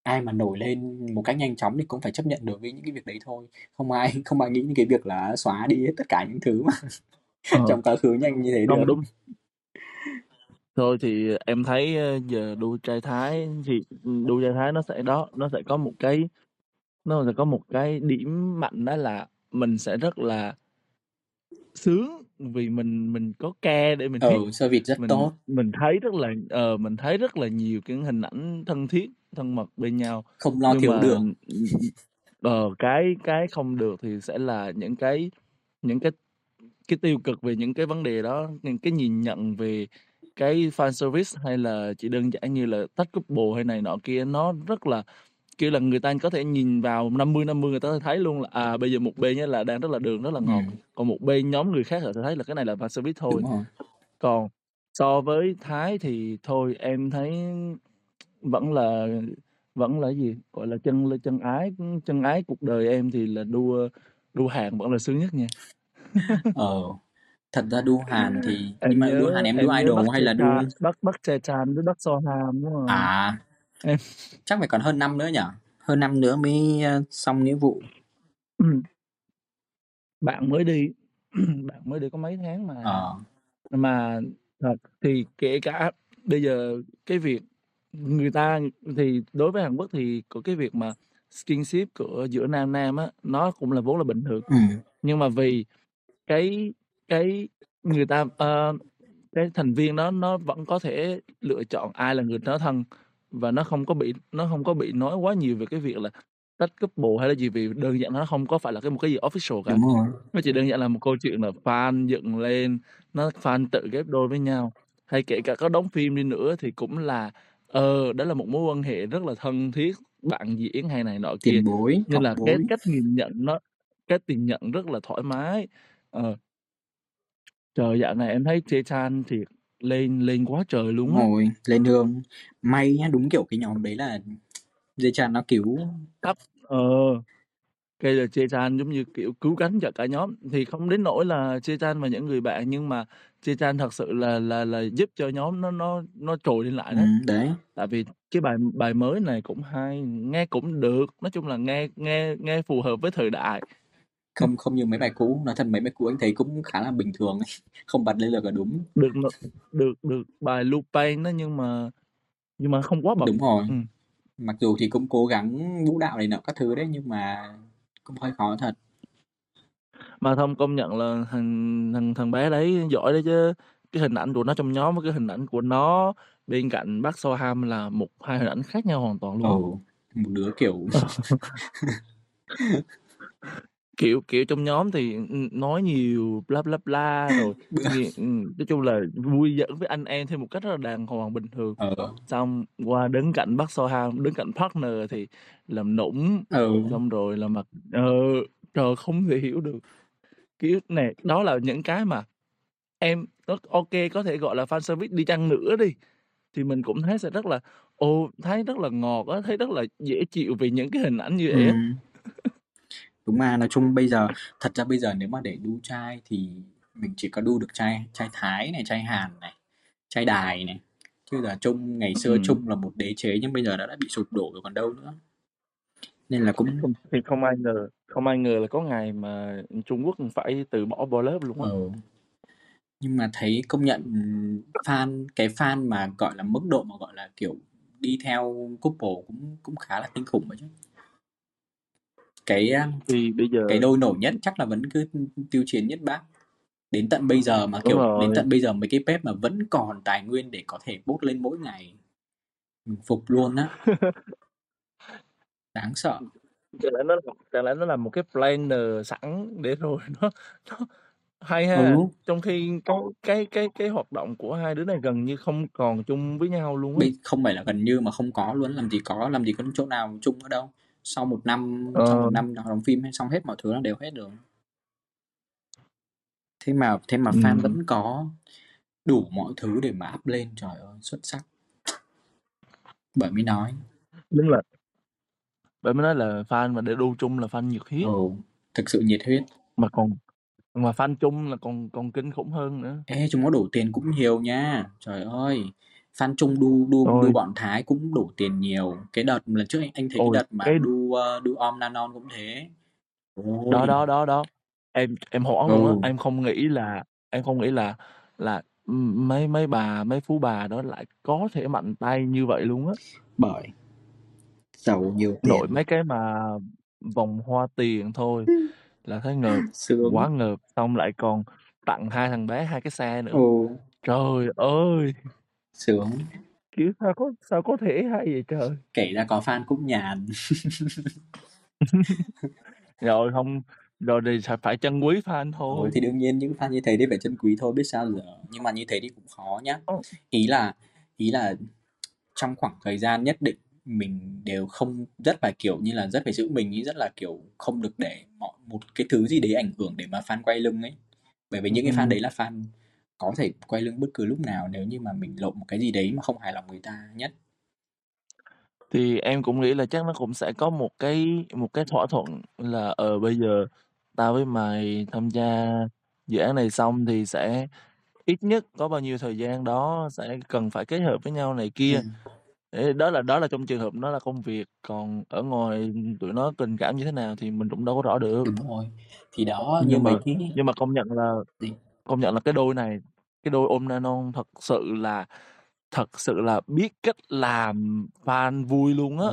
ai mà nổi lên một cách nhanh chóng thì cũng phải chấp nhận được với những cái việc đấy thôi. Không ai không ai nghĩ đến cái việc là xóa đi hết tất cả những thứ mà Ờ. trong quá khứ nhanh như thế Không, được. đúng. Thôi thì em thấy, ơ, giờ đua trai Thái thì đua trai Thái nó sẽ đó, nó sẽ có một cái nó sẽ có một cái điểm mạnh đó là mình sẽ rất là sướng vì mình mình có ca để mình. Ừ, service rất Mình tốt. mình thấy rất là ờ, mình thấy rất là nhiều cái hình ảnh thân thiết, thân mật bên nhau. Không lo Nhưng thiếu mà, được. ừm, ờ, cái cái không được thì sẽ là những cái những cái cái tiêu cực về những cái vấn đề đó, những cái nhìn nhận về cái fan service hay là chỉ đơn giản như là tách couple hay này nọ kia, nó rất là kiểu là, người ta có thể nhìn vào 50-50 người ta thấy luôn là, à, bây giờ một bên á là đang rất là đường, rất là ngọt, Ừm. còn một bên nhóm người khác họ sẽ thấy là cái này là fan service thôi. Còn so với Thái thì thôi em thấy vẫn là vẫn là cái gì, gọi là, chân l chân ái chân ái cuộc đời em thì là đua đua Hàn vẫn là sướng nhất nha. Ờ, thật ra đua Hàn thì nhưng Em mà đua nhớ Hàn em đua em nhớ idol hay là đua Chae-chan Park Park Chae-chan với Park Seo-ham, đúng hông? À. Em Chắc phải còn hơn năm nữa nhỉ? Hơn năm nữa mới, ơ, xong nghĩa vụ. Ừm. Bạn mới đi bạn mới đi có mấy tháng mà. Ờ. Mà Thật, thì kể cả bây giờ cái việc người ta thì đối với Hàn Quốc thì có cái việc mà skinship của giữa nam nam á, nó cũng là vốn là bình thường. Ừm. Nhưng mà vì cái cái người ta, ơ, cái thành viên đó nó vẫn có thể lựa chọn ai là người nó thân và nó không có bị nó không có bị nói quá nhiều về cái việc là tách couple hay là gì, vì đơn giản nó không có phải là cái một cái gì official cả. Nó chỉ đơn giản là một câu chuyện là fan dựng lên, nó fan tự ghép đôi với nhau. Hay kể cả có đóng phim đi nữa thì cũng là, ờ, đó là một mối quan hệ rất là thân thiết, bạn diễn hay này nọ kia. Tiền bối, Nên cọc là cái bối. cách nhìn nhận nó cách nhìn nhận rất là thoải mái. Ờ. Trời, dạo này em thấy Jae-chan thiệt, lên lên quá trời Đúng luôn á. rồi, lên hương. May nhá, đúng kiểu cái nhóm đấy là Jae-chan nó cứu Thấp ờ. Cái là Jae-chan giống như, kiểu, cứu cánh cho cả nhóm, thì không đến nỗi là Jae-chan và những người bạn, nhưng mà Jae-chan thật sự là là là giúp cho nhóm nó nó nó trồi lên lại đấy. Ừm, đấy. Tại vì cái bài bài mới này cũng hay, nghe cũng được, nói chung là nghe nghe nghe phù hợp với thời đại. Không không như mấy bài cũ, nói thật mấy bài cũ anh thấy cũng khá là bình thường ấy, không bật lên được là đúng. Được n được được bài Lupain đó nhưng mà nhưng mà không quá bật. Đúng rồi. Ừm. Mặc dù thì cũng cố gắng vũ đạo này nọ các thứ đấy, nhưng mà cũng hơi khó thật. Mà Thông công nhận là thằng thằng thằng bé đấy giỏi đấy chứ. Cái hình ảnh của nó trong nhóm với cái hình ảnh của nó bên cạnh Park Seo Ham là một hai hình ảnh khác nhau hoàn toàn luôn. Ừ, một đứa, kiểu Kiểu kiểu trong nhóm thì, ừm, nói nhiều bla bla bla rồi nghe ừm, nói chung là vui giỡn với anh em theo một cách rất là đàng hoàng bình thường. Ờ. Xong qua đứng cạnh Park Seo Ham, đứng cạnh partner thì làm nũng, Ừ. xong rồi là mặt ờ, trời không thể hiểu được. Kiểu nè, đó là những cái mà em ô kê có thể gọi là fan service đi chăng nữa đi, thì mình cũng thấy sẽ rất là ồ, thấy rất là ngọt á, thấy rất là dễ chịu vì những cái hình ảnh như vậy á. Ừm. Đúng mà, nói chung bây giờ thật ra bây giờ nếu mà để đu trai thì mình chỉ có đu được trai trai Thái này, trai Hàn này, trai Đài này. Chứ giờ Trung ngày xưa Ừm. Trung là một đế chế nhưng bây giờ nó đã bị sụp đổ rồi còn đâu nữa. Nên là cũng thì không ai ngờ không ai ngờ là có ngày mà Trung Quốc phải từ bỏ Boy Love luôn á. Ừ. Nhưng mà thấy công nhận, fan cái fan mà, gọi là, mức độ mà, gọi là, kiểu, đi theo couple cũng cũng khá là kinh khủng ấy chứ. Cái, Thì bây giờ cái đôi nổi nhất chắc là vẫn cứ, Tiêu Chiến, Nhất Bác. Đến tận bây giờ mà, Đúng kiểu, đến tận bây giờ mấy cái page mà vẫn còn tài nguyên để có thể post lên mỗi ngày. Mình phục luôn á. Đáng sợ. Chẳng lẽ nó là chẳng lẽ nó là một cái planner sẵn để rồi nó nó hay ha. Ừ. Trong khi cái cái cái cái hoạt động của hai đứa này gần như không còn chung với nhau luôn á. Không phải là gần như mà không có luôn, làm gì có, làm gì có chỗ nào chung nữa đâu. Sau 1 năm sau Ờ. 1 năm họ đóng phim xong hết mọi thứ nó đều hết rồi. Thế mà thế mà fan Ừm. vẫn có đủ mọi thứ để mà up lên, trời ơi, xuất sắc. Bởi mới nói. Đúng là bởi mới nói là fan mà để đu chung là fan nhiệt huyết. Ừ, thực sự nhiệt huyết. Mà còn mà fan chung là còn còn kinh khủng hơn nữa. Ê, chúng nó đổ tiền cũng nhiều nha. Trời ơi, fan Trung đu đu đu Ôi. bọn Thái cũng đổ tiền nhiều. Cái đợt lần trước anh anh thấy cái Ôi, đợt mà cái đu, ơ, đu Om Nanon cũng thế. Đó, Ôi! đó, đó, đó. Em em hoảng luôn á, Ừ. em không nghĩ là em không nghĩ là là, mấy mấy bà, mấy phú bà đó lại có thể mạnh tay như vậy luôn á. Bởi giàu nhiều Nội tiền. mấy cái mà vòng hoa tiền thôi là thấy ngợp, Sướng. quá ngợp, xong lại còn tặng hai thằng bé hai cái xe nữa. Ừ. Trời ơi! Sướng. Kiểu, sao có sao có thể hay vậy trời? Kể ra có fan cũng nhàn. Rồi không rồi thì phải phải trân quý fan Ừ, thôi. thì đương nhiên những fan như thế thì phải trân quý thôi, biết sao giờ. Nhưng mà như thế thì cũng khó nhá. Ơ. Ý là ý là trong khoảng thời gian nhất định mình đều không rất là, kiểu như là, rất phải giữ mình ấy, rất là, kiểu, không được để mọi một cái thứ gì đấy ảnh hưởng để mà fan quay lưng ấy. Bởi vì những cái fan Ừm. đấy là fan có thể quay lưng bất cứ lúc nào nếu như mà mình lộ một cái gì đấy mà không hài lòng người ta nhất. Thì em cũng nghĩ là chắc nó cũng sẽ có một cái một cái thỏa thuận là, ờ, bây giờ tao với mày tham gia dự án này xong thì sẽ ít nhất có bao nhiêu thời gian đó sẽ cần phải kết hợp với nhau này kia. Ừm. Đó là đó là trong trường hợp nó là công việc, còn ở ngoài tụi nó tình cảm như thế nào thì mình cũng đâu có rõ được. Đúng rồi. Thì đó, như Nhưng mà mấy cái nhưng mà công nhận là gì? Công nhận là cái đôi này cái đôi ôm na non thật sự là thật sự là biết cách làm fan vui luôn á.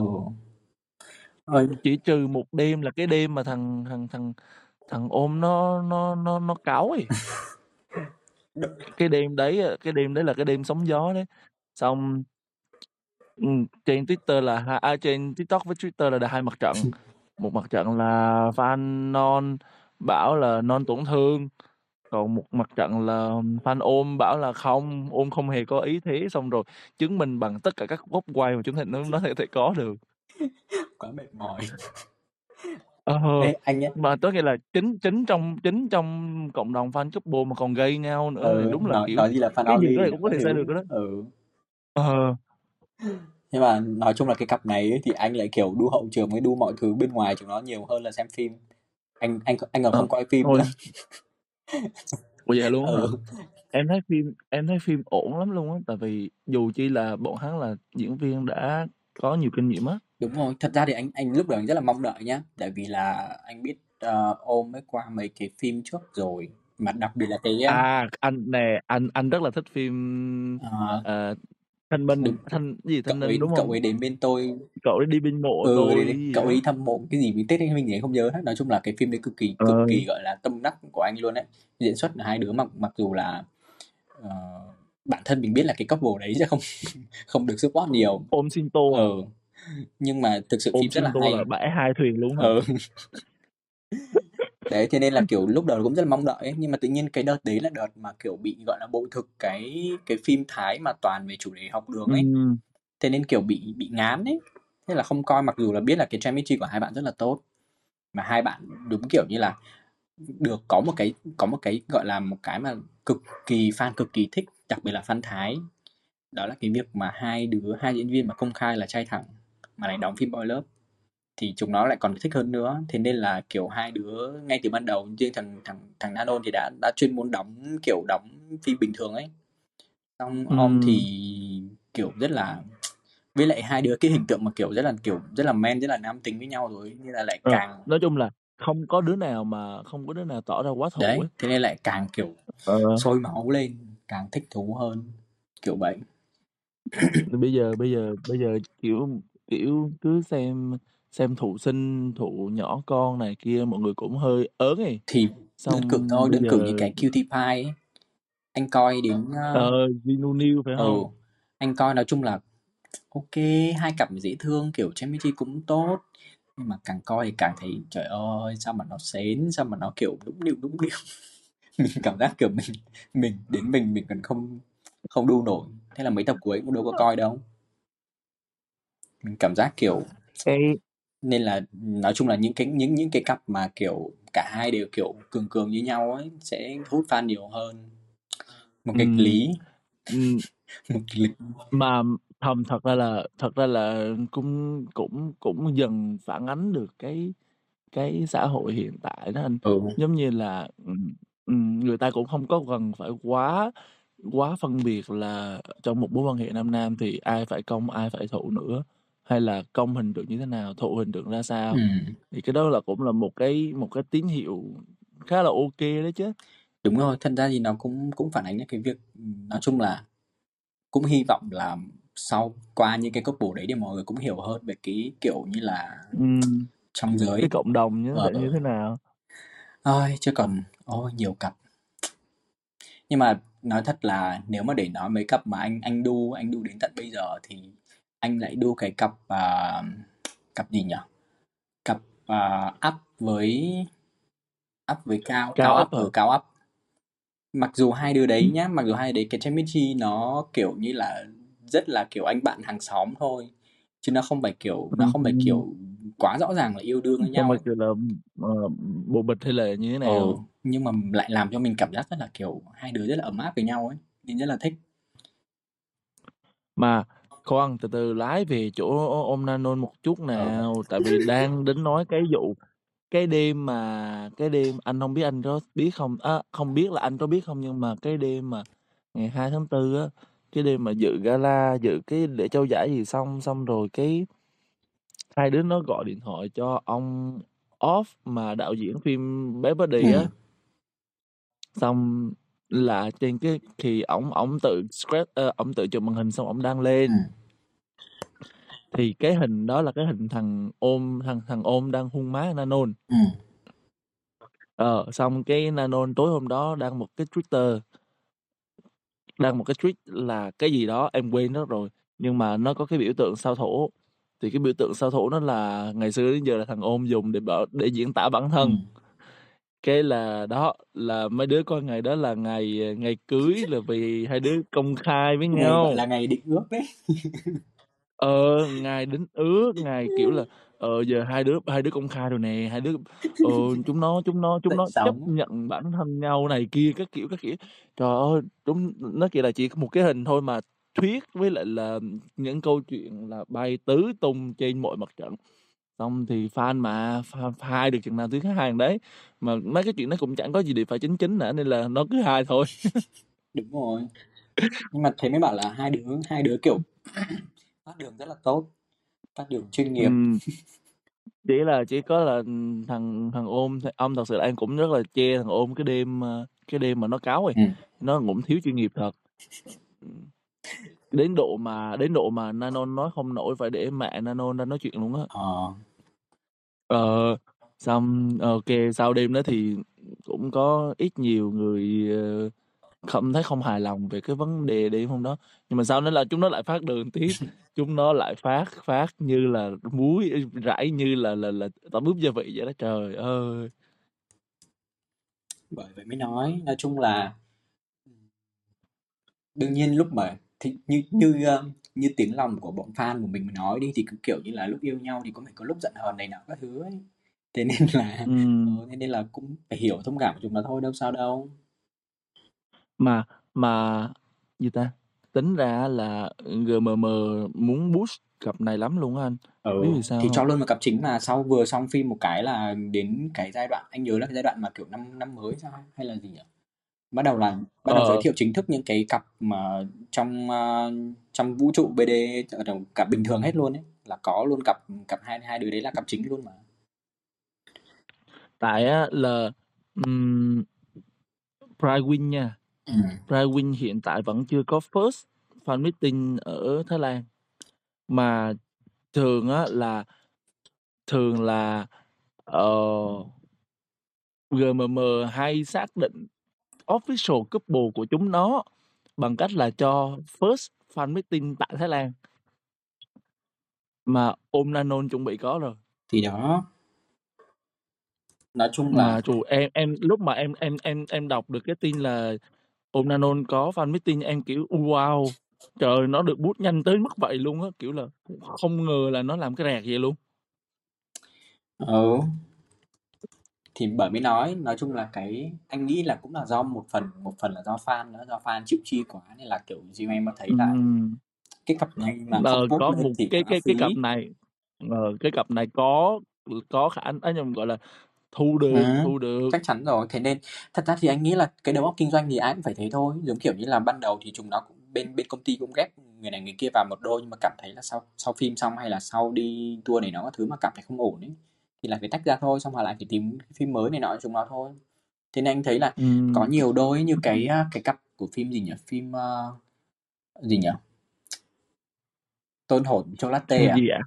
Ừ. Chỉ trừ một đêm là cái đêm mà thằng thằng thằng thằng ôm nó nó nó nó cáu ấy. Cái đêm đấy cái đêm đấy là cái đêm sóng gió đấy. Xong trên Twitter là à, trên TikTok với Twitter là hai mặt trận. Một mặt trận là fan non bảo là non tổn thương, còn một mặt trận là fan ôm bảo là không, ôm không hề có ý thế, xong rồi chứng minh bằng tất cả các góc quay mà chúng ta nó nó thể thể có được. Quá mệt mỏi. Ờ, Ê, anh nhá. mà tức nghĩa là chính chính trong chính trong cộng đồng fan couple mà còn gây nhau nữa Ừ, đúng là nói kiểu nói gì là fan cái gì là cũng có thể sai thứ. được đó. Ừ. Ờ. Nhưng mà nói chung là cái cặp này ấy, thì anh lại kiểu đu hậu trường với đu mọi thứ bên ngoài chúng nó nhiều hơn là xem phim. Anh anh anh còn Ờ, không coi phim nữa. Ủa vậy luôn á hả? Ừ. Em thấy phim em thấy phim ổn lắm luôn á, tại vì dù chi là bọn hắn là diễn viên đã có nhiều kinh nghiệm á. Đúng rồi, thật ra thì anh anh lúc đầu anh rất là mong đợi nhá, tại vì là anh biết uh, ôm mới qua mấy cái phim trước rồi, mà đặc biệt là cái À, anh nè, anh anh rất là thích phim uh, ờ, Thanh Minh, đúng. Thanh gì cậu Thanh ấy đúng cậu không? ấy đến bên tôi. Cậu ấy đi bên mộ ừ tôi đấy, gì cậu ấy thăm mộ cái gì với Tết anh mình anh không nhớ hết. Nói chung là cái phim đấy cực kỳ cực Ờ. kỳ gọi là tâm đắc của anh luôn đấy. Diễn xuất là hai đứa mặc mặc dù là ờ, bản thân mình biết là cái couple đấy sẽ không không được support nhiều. Ôm xin tô ờ nhưng mà thực sự Ôm phim rất là hay. là bãi hai thuyền luôn hả? ờ đấy thế nên là kiểu lúc đầu cũng rất là mong đợi ấy. nhưng mà tự nhiên cái đợt đấy là đợt mà kiểu bị gọi là bộ thực cái cái phim Thái mà toàn về chủ đề học đường ấy. Thế nên kiểu bị bị ngán ấy. Thế là không coi mặc dù là biết là cái chemistry của hai bạn rất là tốt mà hai bạn đúng kiểu như là được có một cái có một cái gọi là một cái mà cực kỳ fan cực kỳ thích đặc biệt là fan Thái. Đó là cái việc mà hai đứa hai diễn viên mà công khai là trai thẳng mà lại đóng phim boy love thì chúng nó lại còn thích hơn nữa thế nên là kiểu hai đứa ngay từ ban đầu riêng thằng thằng thằng Nanon thì đã đã chuyên muốn đóng kiểu đóng phim bình thường ấy xong om Ừm. thì kiểu rất là với lại hai đứa cái hình tượng mà kiểu rất là kiểu rất là men rất là nam tính với nhau rồi như là lại Ờ, càng nói chung là không có đứa nào mà không có đứa nào tỏ ra quá thủ đấy ấy. thế nên lại càng kiểu Ờ. sôi máu lên càng thích thú hơn kiểu vậy bây giờ bây giờ bây giờ kiểu kiểu cứ xem xem thụ sinh thụ nhỏ con này kia mọi người cũng hơi ớn ấy. Thì đơn cử xong thôi đơn giờ như cái cutie pie ấy anh coi đến ờ Ginu New phải ừ không? anh coi nói chung là ok hai cặp dễ thương kiểu chemistry cũng tốt. Nhưng mà càng coi thì càng thấy trời ơi sao mà nó xến sao mà nó kiểu đúng điệu đúng điệu. Mình cảm giác kiểu mình mình đến mình mình còn không không đu nổi. Thế là mấy tập cuối cũng đâu có coi đâu. Mình cảm giác kiểu cái nên là nói chung là những cái những những cái cặp mà kiểu cả hai đều kiểu cường cường như nhau ấy sẽ hút fan nhiều hơn. Một ừm, lý. Một nghịch lý. Mà thầm thật ra là thật ra là cũng cũng cũng dần phản ánh được cái cái xã hội hiện tại đó anh. Ừ. Giống như là người ta cũng không có cần phải quá quá phân biệt là trong một mối quan hệ nam nam thì ai phải công ai phải thụ nữa hay là công hình tượng như thế nào thụ hình tượng ra sao? Ừ. Thì cái đó là cũng là một cái một cái tín hiệu khá là ok đấy chứ. Đúng rồi thật ra thì nó cũng cũng phản ánh cái việc nói chung là cũng hy vọng là sau qua những cái couple đấy thì mọi người cũng hiểu hơn về cái kiểu như là Ừm, trong giới. Cái cộng đồng như ờ thế như thế nào? Ôi chứ còn ôi nhiều cặp. Nhưng mà nói thật là nếu mà để nói mấy cặp mà anh anh đu anh đu đến tận bây giờ thì anh lại đu cái cặp à, cặp gì nhỉ? Cặp à, up với up với cao cao cao up ở cao up. Mặc dù hai đứa đấy nhá mặc dù hai đứa đấy cái chemistry nó kiểu như là rất là kiểu anh bạn hàng xóm thôi chứ nó không phải kiểu nó không phải kiểu quá rõ ràng là yêu đương với không nhau phải ấy. kiểu là uh, bộ bịch hay là như thế ừ, nào. nhưng mà lại làm cho mình cảm giác rất là kiểu hai đứa rất là ấm áp với nhau ấy nên rất là thích. Mà khoan từ từ lái về chỗ ông Nanon một chút ừ. nào tại vì đang đến nói cái vụ cái đêm mà cái đêm anh không biết anh có biết không à, không biết là anh có biết không nhưng mà cái đêm mà ngày 2 tháng 4 á cái đêm mà dự gala dự cái lễ trao giải gì xong xong rồi cái hai đứa nó gọi điện thoại cho ông Off mà đạo diễn phim Bé Body Ừ. á xong là trên cái thì ổng ổng tự scratch ơ, ổng tự chụp màn hình xong ổng đăng lên. Ừm. Thì cái hình đó là cái hình thằng ôm thằng thằng ôm đang hung má Nanon. Ừm. Ờ, xong cái Nanon tối hôm đó đăng một cái Twitter đăng một cái tweet là cái gì đó em quên mất rồi, nhưng mà nó có cái biểu tượng sao thổ. Thì cái biểu tượng sao thổ nó là ngày xưa đến giờ là thằng ôm dùng để bảo để diễn tả bản thân. Ừm. Cái là đó, là mấy đứa coi ngày đó là ngày, ngày cưới là vì hai đứa công khai với Ngày, nhau. là, ngày định ước đấy. Ờ, ngày đính ước, ngày, kiểu là, ờ, giờ hai đứa hai đứa công khai rồi nè, hai đứa, ờ, chúng nó chúng nó chúng nó chấp nhận bản thân nhau này kia các kiểu, các kiểu. Trời ơi, đúng nó chỉ là chỉ một cái hình thôi mà thuyết với lại là những câu chuyện là bay tứ tung trên mọi mặt trận. Xong thì fan mà, fan hai được chừng nào thì cứ hai đằng đấy, mà mấy cái chuyện đó cũng chẳng có gì để phải chính chính cả nên là nó cứ hai thôi. Đúng rồi. Nhưng mà thế mới bảo là hai đứa hai đứa, kiểu, phát đường rất là tốt, phát đường chuyên nghiệp. Ừm. Chỉ là chỉ có là, thằng thằng ôm ông thật sự là em cũng rất là chê thằng ôm cái đêm, ơ, cái đêm mà nó cáo ấy, Ừm. nó cũng thiếu chuyên nghiệp thật. Đến độ mà đến độ mà Nanon nói không nổi phải để mẹ Nanon ra nói chuyện luôn á. Ờ. Ờ, xong kê, sau đêm đó thì cũng có ít nhiều người, ờ, không thấy không hài lòng về cái vấn đề đêm hôm đó. Nhưng mà sau đó là chúng nó lại phát đường tiếp, chúng nó lại phát phát như là muối rải như là là là tẩm ướp gia vị vậy đó, trời ơi! Bởi vậy mới nói, nói chung là đương nhiên lúc mà thì như như, ơ, như tiếng lòng của bọn fan của mình mà nói đi thì cứ, kiểu như là, lúc yêu nhau thì cũng phải có lúc giận hờn này nọ các thứ ấy. Thế nên là Ừm. ờ, thế nên là cũng phải hiểu thông cảm của chúng nó thôi, đâu sao đâu. Mà mà gì ta? Tính ra là GMM muốn push cặp này lắm luôn anh, Ừ, biết sao thì cho luôn vào cặp chính mà sau vừa xong phim một cái là đến cái giai đoạn anh nhớ là cái giai đoạn mà, kiểu, năm năm mới sao hay là gì nhỉ? Bắt đầu là bắt đầu giới Ờ. thiệu chính thức những cái cặp mà trong, ơ, trong vũ trụ BD ờ, cặp bình thường hết luôn ấy, là có luôn cặp cặp hai hai đứa đấy là cặp chính luôn mà. Tại á là, ừm, Pride Win nha, Ừm. Pride Win hiện tại vẫn chưa có first fan meeting ở Thái Lan. Mà thường á là thường là, ờ, GMM hay xác định official couple của chúng nó bằng cách là cho first fan meeting tại Thái Lan. Mà ôm Nanon chuẩn bị có rồi. Thì đó. Nói chung Mà là trù em em lúc mà em em em em đọc được cái tin là ôm Nanon có fan meeting em, kiểu, wow, trời ơi, nó được boost nhanh tới mức vậy luôn á, kiểu là, không ngờ là nó làm cái rẹt vậy luôn. Ừ. Thì bởi mới nói, nói chung là cái anh nghĩ là cũng là do một phần một phần là do fan nữa, do fan chịu chi quá nên là, kiểu, GMM thấy là Ừm. cái cặp này mà Ờ, có một cái cái cái cặp này ờ, cái cặp này có có khả ấy nhầm, gọi là, thu được, Ừm, thu được. chắc chắn rồi. Thế nên thật ra thì anh nghĩ là cái đầu óc kinh doanh thì ai cũng phải thế thôi. Giống kiểu như là ban đầu thì chúng nó cũng bên bên công ty cũng ghép người này người kia vào một đôi nhưng mà cảm thấy là sau sau phim xong hay là sau đi tour này nọ các thứ mà cảm thấy không ổn ấy, thì là phải tách ra thôi, xong họ lại phải tìm phim mới này nọ cho chúng nó thôi. Thế nên anh thấy là có Ừm. nhiều đôi như cái, a, cái cặp của phim gì nhỉ? Phim, ơ, gì nhỉ? Tôn Hồn Phim à? gì ạ?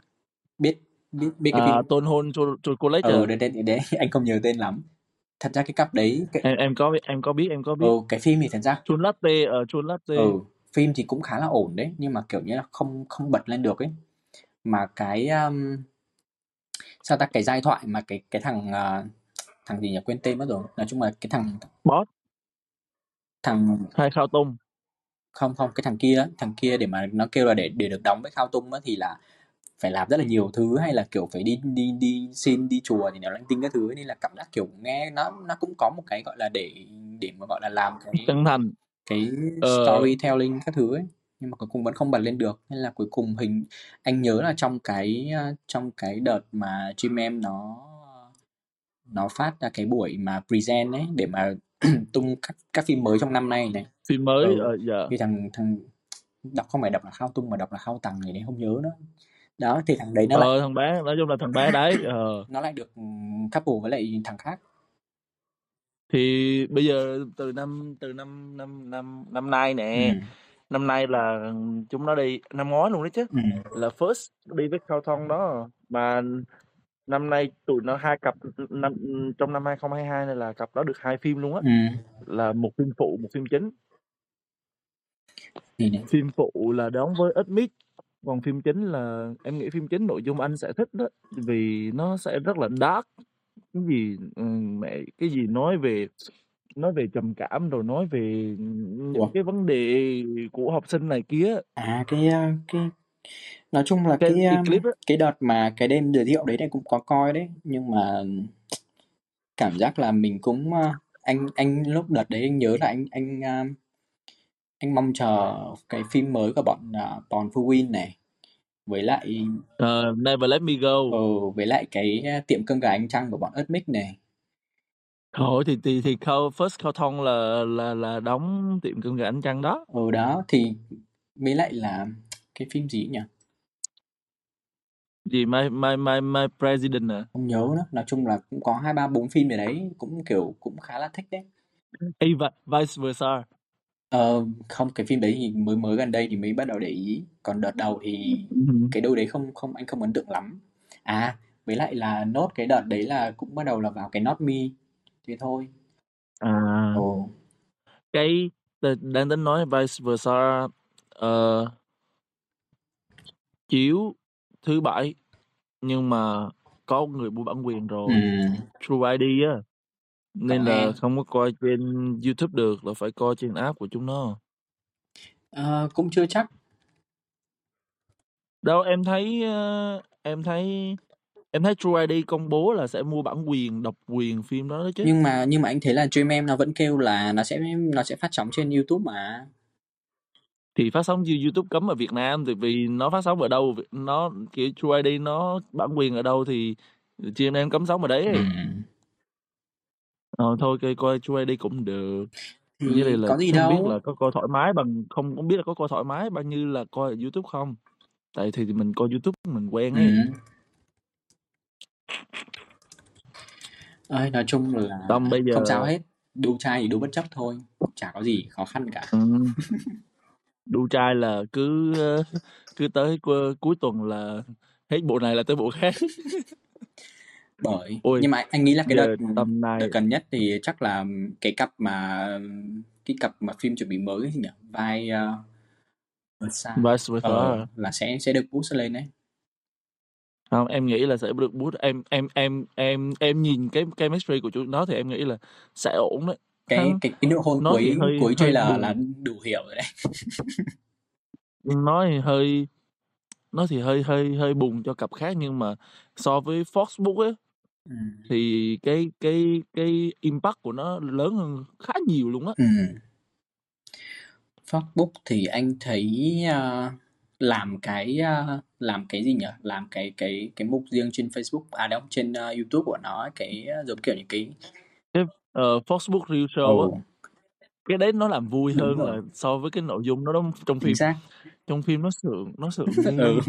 Biết biết biết cái À, phim Tôn Hôn Cho Chocolate Ừ, à? đấy, đấy, đấy, anh không nhớ tên lắm. Thật ra cái cặp đấy cái Em em có em có biết, em có biết. Ừ, cái phim thì thật ra Chun Latte, ờ, Chun Latte. Ừ, phim thì cũng khá là ổn đấy, nhưng mà, kiểu như là, không không bật lên được ấy. Mà cái, ờm, sao ta? Cái giai thoại mà cái cái thằng, ờ, thằng gì nhỉ? Quên tên mất rồi. Nói chung là cái thằng Boss. Thằng Hay Khao Tung? Không, không, cái thằng kia thằng kia để mà nó kêu là để để được đóng với Khao Tung á thì là phải làm rất là nhiều thứ, hay là, kiểu, phải đi đi đi xin, đi chùa thì nó linh tinh các thứ nên là cảm giác, kiểu, nghe nó nó cũng có một cái, gọi là, để để mà, gọi là, làm cái Chân thành. cái Ờ. storytelling các thứ ấy, nhưng mà cuối cùng vẫn không bật lên được. Nên là cuối cùng hình anh nhớ là trong cái, a, trong cái đợt mà Gmem nó nó phát ra cái buổi mà present ấy, để mà tung các các phim mới trong năm nay này. Phim mới, Ừ, ờ, dạ. thì thằng thằng đọc không phải đọc là Khao Tung mà đọc là Khao Tằng gì đấy, không nhớ nữa. Đó, thì thằng đấy nó lại Ờ, thằng bé, nói chung là thằng bé đấy, ờ. nó lại được, ừm, couple với lại thằng khác. Thì bây giờ từ năm từ năm năm năm năm nay nè, Ừm. Năm nay là chúng nó đi năm ngoái luôn đó chứ, Ừm. là First đi với Carlton đó. Mà năm nay tụi nó hai cặp năm trong năm 2022 này là cặp đó được hai phim luôn á, Ừm. là một phim phụ, một phim chính. Phim phụ là đóng với ít còn phim chính là em nghĩ phim chính nội dung anh sẽ thích đó, vì nó sẽ rất là dark. Cái gì ừm, mẹ cái gì nói về nói về trầm cảm rồi nói về những Ủa? cái vấn đề của học sinh này kia. À cái uh, cái nói chung là Cái cái cái um, clip á. cái đợt mà cái đêm giới thiệu đấy này cũng có coi đấy, nhưng mà cảm giác là mình cũng uh, anh anh lúc đợt đấy anh nhớ là anh anh anh mong chờ cái phim mới của bọn uh, Born for Win này với lại Uh, Never Let Me Go. ừ, với lại cái tiệm cơm gà anh Trăng của bọn Ớt này. Thôi thì thì thì Carl, First Carlton là là là đóng tiệm cơm gà ánh trăng đó. Ừ đó thì với lại là cái phim gì nhỉ? Gì My My My My President à? Không nhớ nữa, nói chung là cũng có hai ba bốn phim ở đấy cũng kiểu cũng khá là thích đấy. Ê, vice versa. Ờ, không cái phim đấy thì mới mới gần đây thì mới bắt đầu để ý, còn đợt đầu thì Ừ. cái đâu đấy không không anh không ấn tượng lắm. À, với lại là nốt cái đợt đấy là cũng bắt đầu là vào cái Not Me. Thế thôi. À. Ồ. Cái đang tính nói vice versa uh, chiếu thứ bảy nhưng mà có người mua bản quyền rồi. Ừ. True ID á. Nên là không có coi trên YouTube được là phải coi trên app của chúng nó. Ờ, cũng chưa chắc. Đâu em thấy uh, em thấy em thấy True ID công bố là sẽ mua bản quyền độc quyền phim đó đó chứ. Nhưng mà nhưng mà anh thấy là Dream nó vẫn kêu là nó sẽ nó sẽ phát sóng trên YouTube mà. Thì phát sóng trên YouTube cấm ở Việt Nam thì vì nó phát sóng ở đâu nó kiểu True ID nó bản quyền ở đâu thì GMM cấm sóng ở đấy. Ừ. Ờ thôi coi coi True ID cũng được. Thì Với là có gì không biết đâu. là có coi thoải mái bằng không không biết là có coi thoải mái bao nhiêu là coi ở YouTube không. Tại thì mình coi YouTube mình quen ấy. Ừ. Ơi, nói chung là Xong bây không sao giờ hết. Đu trai thì đu bất chấp thôi. Chả có gì khó khăn cả. ừ, đu trai là cứ ờ, cứ tới cu- cuối tuần là hết bộ này là tới bộ khác. Bởi Ôi nhưng mà anh nghĩ là cái giờ đợt tầm đợt này gần nhất thì chắc là cái cặp mà cái cặp mà phim chuẩn bị mới gì nhỉ? Vai uh, Versa vice versa. ờ là sẽ sẽ được boost lên đấy. Không, em nghĩ là sẽ được boost. Em em em em em nhìn cái chemistry của chúng nó thì em nghĩ là sẽ ổn đấy. Cái cái cái nụ hôn nó cuối hơi cuối trailer là buồn. đủ hiểu rồi đấy. Nó thì hơi nó thì hơi hơi hơi buồn cho cặp khác nhưng mà so với Foxbook ấy Ừ. thì cái cái cái impact của nó lớn hơn khá nhiều luôn á. Ừ. Facebook thì anh thấy uh, làm cái uh, làm cái gì nhỉ? Làm cái cái cái mục riêng trên Facebook à đâu trên uh, YouTube của nó cái uh, giống kiểu những cái Cái uh, Foxbook Real Show ồ cái đấy nó làm vui đúng hơn rồi, là so với cái nội dung nó đó trong chính phim. xác. Trong phim nó sượng, nó sượng. Ừ.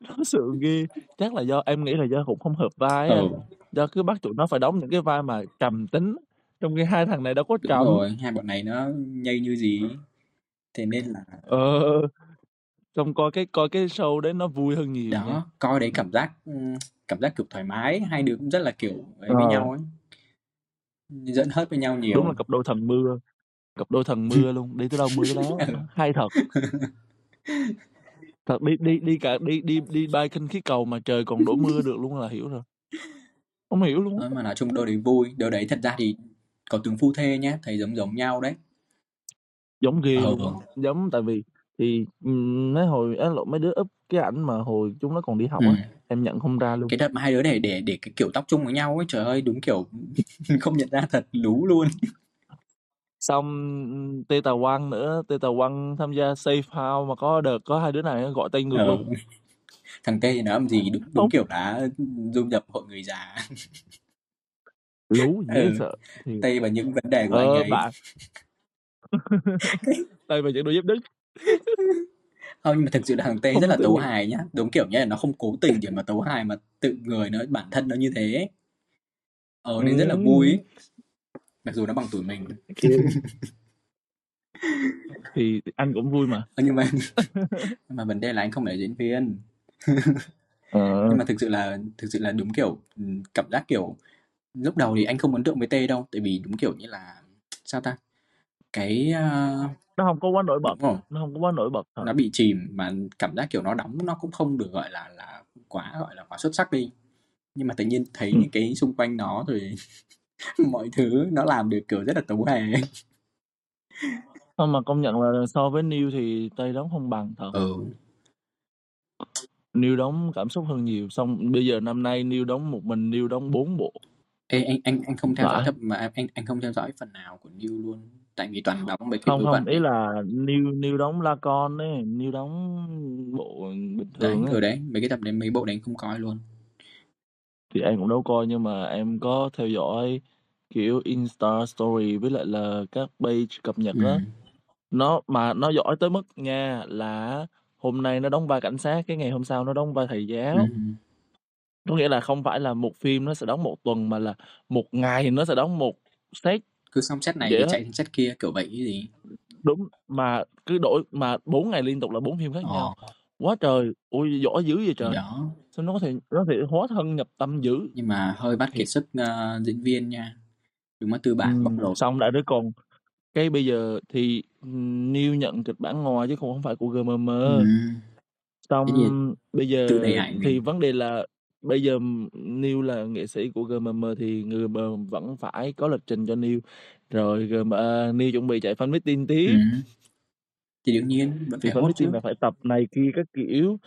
Nó sượng ghê. Chắc là do em nghĩ là do cũng không hợp vai Ừ. Do cứ bắt tụi nó phải đóng những cái vai mà trầm tính. Trong khi hai thằng này đâu có Đúng trầm. rồi, hai bọn này nó nhây như gì. Thế nên là Ờ xong coi cái coi cái show đấy nó vui hơn nhiều nha. đó, coi đấy cảm giác ừm, cảm giác kiểu thoải mái, hai đứa cũng rất là kiểu ấy Ờ với nhau ấy. Giỡn hớt với nhau đúng là nhiều. cặp đôi thần mưa. Cặp đôi thần mưa luôn, đi tới đâu mưa tới đó. Ừ. Hay thật. Thật đi đi đi cả đi đi đi bay khinh khí cầu mà trời còn đổ mưa được luôn là hiểu rồi. Không hiểu luôn. Đó, mà nói chung đôi đấy vui, đôi đấy thật ra thì có tướng phu thê nhá, thấy giống giống nhau đấy. Giống ghê Ừ. luôn. Giống tại vì thì ừm, mấy hồi á lộ mấy đứa up cái ảnh mà hồi chúng nó còn đi học Ừ. á, em nhận không ra luôn. Cái đợt mà hai đứa để để để cái kiểu tóc chung với nhau ấy, trời ơi đúng kiểu không nhận ra thật lú luôn. Xong Tê Tà Quang nữa, Tê Tà Quang tham gia Safe House mà có đợt có hai đứa này gọi tay ngược Ừ. luôn. Thằng Tê thì nó làm gì đúng đúng Không, kiểu đã du nhập hội người già. lú dễ Ừ. sợ. Tê và những vấn đề của anh ờ ấy. bạn tay và những đôi dép đứng. Không nhưng mà thực sự là thằng rất Không là tự tấu hài nhá. Đúng kiểu như là nó không cố tình để mà tấu hài mà tự người nó bản thân nó như thế. Ờ nên rất là vui Ừ. ấy. mặc dù nó bằng tuổi mình thì anh cũng vui mà. Ơ, nhưng mà nhưng mà vấn đề là anh không phải là diễn viên. Ờ. Nhưng mà thực sự là thực sự là đúng kiểu ừm, cảm giác kiểu lúc đầu thì anh không ấn tượng với T đâu, tại vì đúng kiểu như là sao ta? Cái ờ, Nó hông có quá nổi bật, rồi, nó hông có quá nổi bật thật. nó bị chìm mà cảm giác kiểu nó đóng nó cũng không được gọi là là quá gọi là quá xuất sắc đi. Nhưng mà tự nhiên thấy Ừm. những cái xung quanh nó rồi mọi thứ nó làm được kiểu rất là tấu hề. Không, mà công nhận là so với Neil thì Tây đóng không bằng thật. Ừ. Neil đóng cảm xúc hơn nhiều, xong bây giờ năm nay Neil đóng một mình Neil đóng 4 bộ. Ê, anh anh anh không theo dõi mà anh anh không theo dõi phần nào của Neil luôn. Tại vì toàn đóng mấy cái Không, vớ không, vẩn ý ấy. là Neil Neil đóng La Con ấy, Neil đóng bộ bình Đấy, thường ấy. đấy, mấy cái tập đấy mấy bộ đấy không coi luôn. Thì em cũng đâu coi nhưng mà em có theo dõi kiểu Insta story với lại là các page cập nhật á. Ừm. Nó mà nó giỏi tới mức nha là hôm nay nó đóng vai cảnh sát, cái ngày hôm sau nó đóng vai thầy giáo. Ừm. Có nghĩa là không phải là một phim nó sẽ đóng một tuần mà là một ngày nó sẽ đóng một set Cứ xong set này thì á. chạy sang set kia kiểu vậy chứ gì. Đúng, mà cứ đổi mà 4 ngày liên tục là 4 phim khác nhau. Ờ. Quá trời, ôi giỏi dữ vậy trời. đó. Sao nó có thể nó có thể hóa thân nhập tâm dữ. Nhưng mà hơi bắt kiệt sức ờ, diễn viên nha. Đúng là tư bản bóc Ừm, lột. xong đã đứa còn cái bây giờ thì Neil nhận kịch bản ngoài chứ không phải của GMM. Ừm. Xong bây giờ thì vấn đề là bây giờ Neil là nghệ sĩ của GMM thì GMM vẫn phải có lịch trình cho Neil. Rồi GM, ờ, Neil chuẩn bị chạy fan meeting tiếp. Ừm. Thì đương nhiên vẫn Thì phải fan meeting là phải tập này kia các kiểu.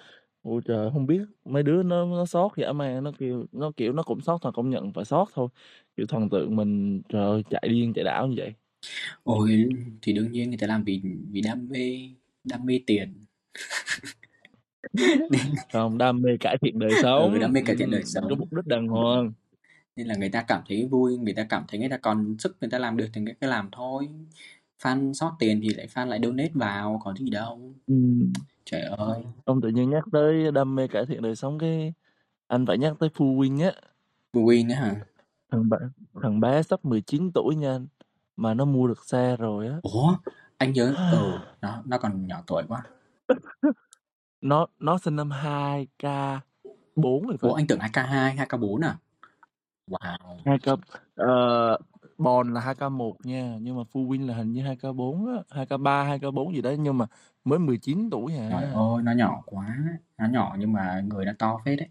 Ôi trời, không biết mấy đứa nó nó sót dã man, nó kêu nó kiểu nó cũng sót thật, công nhận phải sót thôi. Kiểu thần tượng mình trời ơi, chạy điên chạy đảo như vậy. Ôi thì đương nhiên người ta làm vì vì đam mê, đam mê tiền. Không, đam mê cải thiện đời ừ, sống, đam mê cải thiện đời ừm, có sống. mục đích đàng hoàng. Nên là người ta cảm thấy vui, người ta cảm thấy người ta còn sức người ta làm được thì người ta làm thôi. Fan sót tiền thì lại fan lại donate vào, có gì đâu. Ừm. Trời ơi. Ông tự nhiên nhắc tới đam mê cải thiện đời sống cái anh phải nhắc tới Phu Win á. Phu Win á hả? Thằng bé thằng bé sắp 19 tuổi nha anh, mà nó mua được xe rồi á. Ủa, anh nhớ ừ, nó nó còn nhỏ tuổi quá. Nó nó sinh năm 2K4 thì Ủa phải. anh tưởng 2K2, 2K4 à? Wow. 2K ờ, Bond là 2K1 nha, nhưng mà Phu Win là hình như 2K4 á, 2K3, 2K4 gì đấy nhưng mà mới 19 tuổi Trời à. ơi, nó nhỏ quá. Nó nhỏ nhưng mà người nó to phết đấy.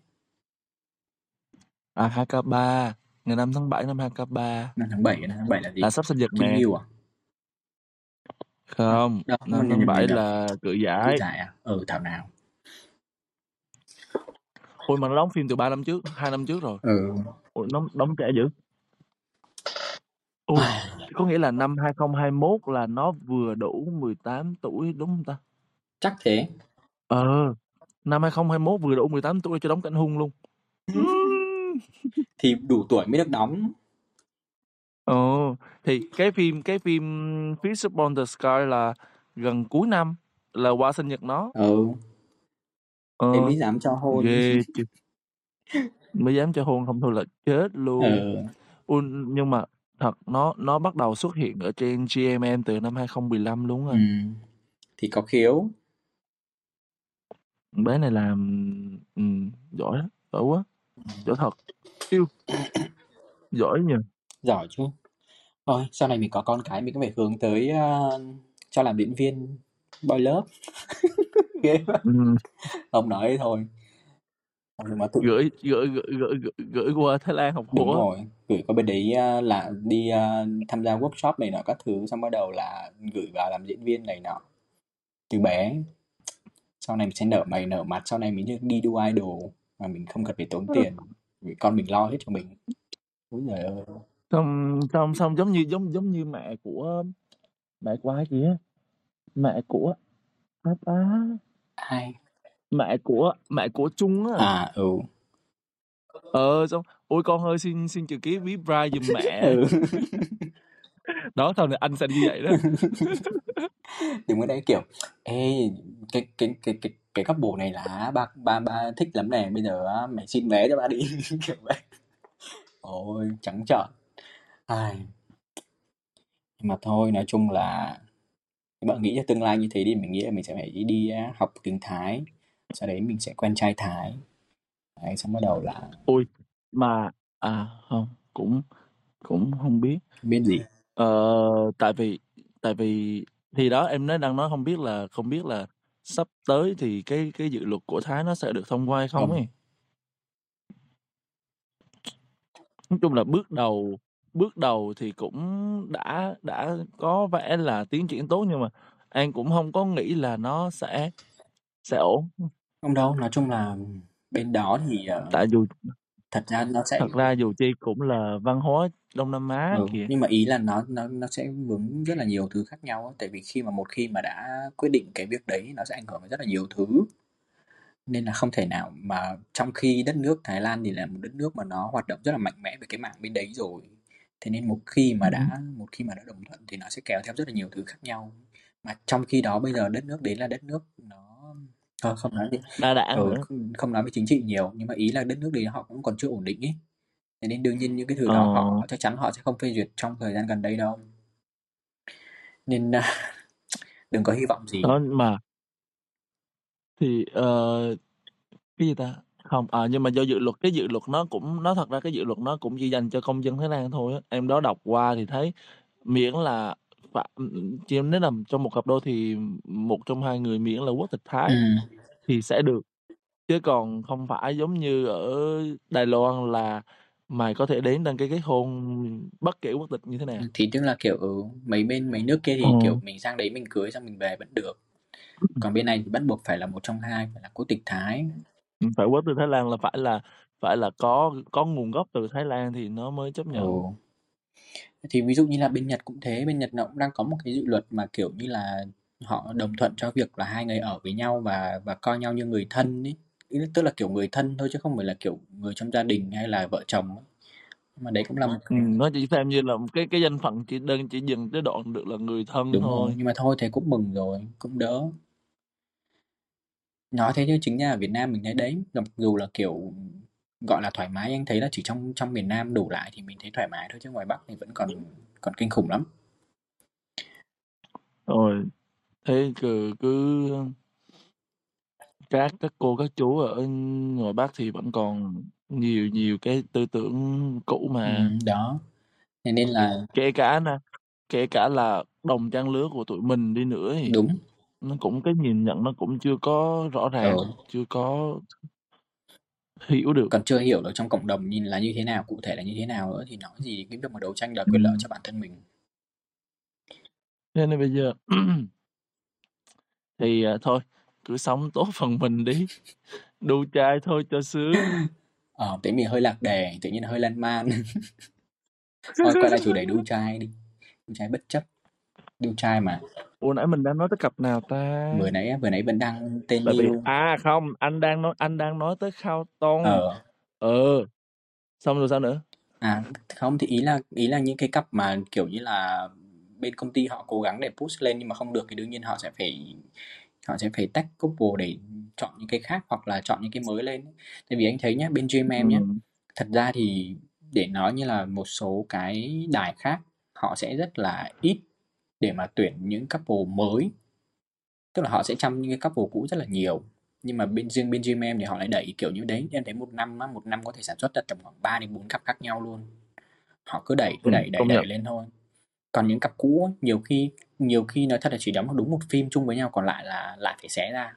À 2K3, ngày 5 tháng 7 năm 2K3. Năm tháng 7, năm tháng 7 là gì? Là sắp sinh nhật Kim nè. Ngưu à? Không, 5 nhầm tháng nhầm 7 nhầm nhầm. là cự Cự giải. giải à? Ừ, thảo nào. Ôi mà nó đóng phim từ 3 năm trước, 2 năm trước rồi. Ừ. Ôi nó đóng trẻ dữ. Ôi, có nghĩa là năm 2021 là nó vừa đủ 18 tuổi đúng không ta? Chắc thế. Ờ, năm 2021 vừa đủ 18 tuổi cho đóng cảnh hung luôn. Thì đủ tuổi mới được đóng. Ồ, thì cái phim cái phim Fish Upon the Sky là gần cuối năm là qua sinh nhật nó. Ừ. Ờ, Thế mới dám cho hôn. ghê chứ. Mới dám cho hôn không thôi là chết luôn. Ừ. Ui, nhưng mà thật nó nó bắt đầu xuất hiện ở trên GMM từ năm 2015 luôn Ừ. anh. Thì có khiếu. Bé này làm ừ, giỏi lắm, giỏi quá, giỏi thật. Yêu. Giỏi nhờ. Giỏi chứ. Thôi, sau này mình có con cái mình cũng phải hướng tới uh, cho làm diễn viên boy love. Ghê quá. Ừ. Nói thôi. Nhưng mà tự... Gửi, gửi gửi gửi gửi qua Thái Lan học Đúng rồi, gửi qua bên đấy uh, là đi uh, tham gia workshop này nọ các thứ xong bắt đầu là gửi vào làm diễn viên này nọ. Từ bé. Sau này mình sẽ nở mày nở mặt, sau này mình đi đu idol mà mình không cần phải tốn tiền. Vì con mình lo hết cho mình. Úi giời ơi. Xong xong xong giống như giống giống như mẹ của mẹ của ai kìa? Mẹ của á Ai? mẹ của mẹ của Trung á. À ừ. Ờ xong ôi con ơi xin xin chữ ký ví Brian giùm mẹ. ừ. Đó sau này anh sẽ như vậy đó. Đừng có đấy kiểu ê cái cái cái cái cái couple này là ba ba ba thích lắm nè, bây giờ á, mày xin vé cho ba đi kiểu vậy. Ôi trắng trợn. Ai. Nhưng mà thôi, nói chung là bạn nghĩ cho tương lai như thế thì mình nghĩ là mình sẽ phải đi học tiếng Thái, sau đấy mình sẽ quen trai Thái. Đấy, xong bắt đầu là Ôi, mà à không, cũng cũng không biết. Biết gì? Ờ, tại vì tại vì thì đó em nói đang nói không biết là không biết là sắp tới thì cái cái dự luật của Thái nó sẽ được thông qua hay không Không. ấy. Nói chung là bước đầu bước đầu thì cũng đã đã có vẻ là tiến triển tốt nhưng mà An cũng không có nghĩ là nó sẽ sẽ ổn. Không đâu, nói chung là bên đó thì ờ, Tại dù thật ra nó sẽ thật ra dù chi cũng là văn hóa Đông Nam Á ừ, kìa. nhưng mà ý là nó nó nó sẽ vướng rất là nhiều thứ khác nhau á. tại vì khi mà một khi mà đã quyết định cái việc đấy nó sẽ ảnh hưởng đến rất là nhiều thứ nên là không thể nào mà trong khi đất nước Thái Lan thì là một đất nước mà nó hoạt động rất là mạnh mẽ về cái mảng bên đấy rồi thế nên một khi mà đã một khi mà đã đồng thuận thì nó sẽ kéo theo rất là nhiều thứ khác nhau. Mà trong khi đó bây giờ đất nước đấy là đất nước nó thôi không nói gì. Đa đảng ừ, không, không nói về chính trị nhiều nhưng mà ý là đất nước đấy họ cũng còn chưa ổn định ấy. Thế nên đương nhiên những cái thứ đó Ờ. họ chắc chắn họ sẽ không phê duyệt trong thời gian gần đây đâu. Nên à, đừng có hy vọng gì. Đó mà thì ờ, cái gì ta? Không, à nhưng mà do dự luật cái dự luật nó cũng nó thật ra cái dự luật nó cũng chỉ dành cho công dân Thái Lan thôi á. Em đó đọc qua thì thấy miễn là phải, chỉ nếu là trong một cặp đôi thì một trong hai người miễn là quốc tịch Thái ừ. thì sẽ được chứ còn không phải giống như ở Đài Loan là mày có thể đến đăng ký kết hôn bất kể quốc tịch như thế nào thì tức là kiểu ừ, mấy bên mấy nước kia thì Ừ. kiểu mình sang đấy mình cưới xong mình về vẫn được còn bên này thì bắt buộc phải là một trong hai phải là quốc tịch Thái phải quốc tịch Thái Lan là phải là phải là có có nguồn gốc từ Thái Lan thì nó mới chấp nhận ừ. thì ví dụ như là bên Nhật cũng thế bên Nhật nó cũng đang có một cái dự luật mà kiểu như là họ đồng thuận cho việc là hai người ở với nhau và và coi nhau như người thân ấy Ý là- tức là kiểu người thân thôi chứ không phải là kiểu người trong gia đình hay là vợ chồng ấy. Mà đấy cũng là một ừ, nó chỉ xem như là một cái cái danh phận chỉ đơn chỉ dừng tới đoạn được là người thân đúng thôi rồi nhưng mà thôi thế cũng mừng rồi cũng đỡ nói thế chứ chính ra ở Việt Nam mình thấy đấy mặc dù là kiểu gọi là thoải mái anh thấy là chỉ trong trong miền Nam đủ lại thì mình thấy thoải mái thôi chứ ngoài Bắc thì vẫn còn còn kinh khủng lắm. Rồi thế cứ cứ các các cô các chú ở ngoài Bắc thì vẫn còn nhiều nhiều cái tư tưởng cũ mà. Ừ, đó. Thế nên là kể cả nè kể cả là đồng trang lứa của tụi mình đi nữa thì đúng nó cũng cái nhìn nhận nó cũng chưa có rõ ràng ừ. chưa có hiểu được. Còn chưa hiểu được trong cộng đồng nhìn là như thế nào cụ thể là như thế nào nữa thì nói gì cái việc mà đấu tranh đòi quyền lợi Ừ. cho bản thân mình. Thế nên bây giờ thì à, thôi cứ sống tốt phần mình đi. Đu trai thôi cho sướng. Ờ thế mình hơi lạc đề tự nhiên hơi lan man. Thôi quay lại chủ đề đu trai đi. Đu trai bất chấp. Đu trai mà ủa nãy mình đang nói tới cặp nào ta? Vừa nãy vừa nãy vẫn đang tên tại vì yêu à không anh đang nói anh đang nói tới khao tông. Ờ. Ờ xong rồi sao nữa? À, không thì ý là ý là những cái cặp mà kiểu như là bên công ty họ cố gắng để push lên nhưng mà không được thì đương nhiên họ sẽ phải họ sẽ phải tách couple để chọn những cái khác hoặc là chọn những cái mới lên. Tại vì anh thấy nhá, bên GMM nhá, ừ. thật ra thì để nói như là một số cái đài khác họ sẽ rất là ít để mà tuyển những couple mới. Tức là họ sẽ chăm những cái couple cũ rất là nhiều. Nhưng mà bên riêng bên GMM thì họ lại đẩy kiểu như đấy, em thấy một năm á, một năm có thể sản xuất ra tầm khoảng 3 đến 4 cặp khác nhau luôn. Họ cứ đẩy cứ Ừ, đẩy đẩy đẩy nhận lên thôi. Còn những cặp cũ nhiều khi nhiều khi nói thật là chỉ đóng đúng một phim chung với nhau còn lại là lại phải xé ra.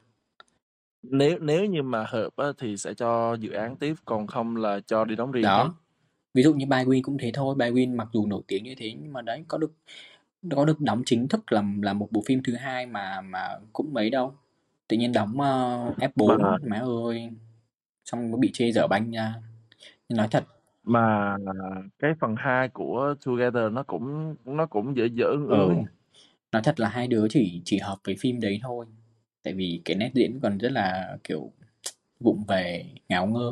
nếu nếu như mà hợp á, thì sẽ cho dự án tiếp còn không là cho đi đóng riêng hết Đó. Ví dụ như Bywin cũng thế thôi, Bywin mặc dù nổi tiếng như thế nhưng mà đấy có được có được đóng chính thức là là một bộ phim thứ hai mà mà cũng mấy đâu. Tự nhiên đóng uh, F4 mà má ơi. Xong mới bị chê dở banh nha. Nhưng nói thật, mà cái phần 2 của Together nó cũng nó cũng dễ dở ương ừ, ương ấy. nói thật là hai đứa chỉ chỉ hợp với phim đấy thôi. Tại vì cái nét diễn còn rất là kiểu vụng về, ngáo ngơ.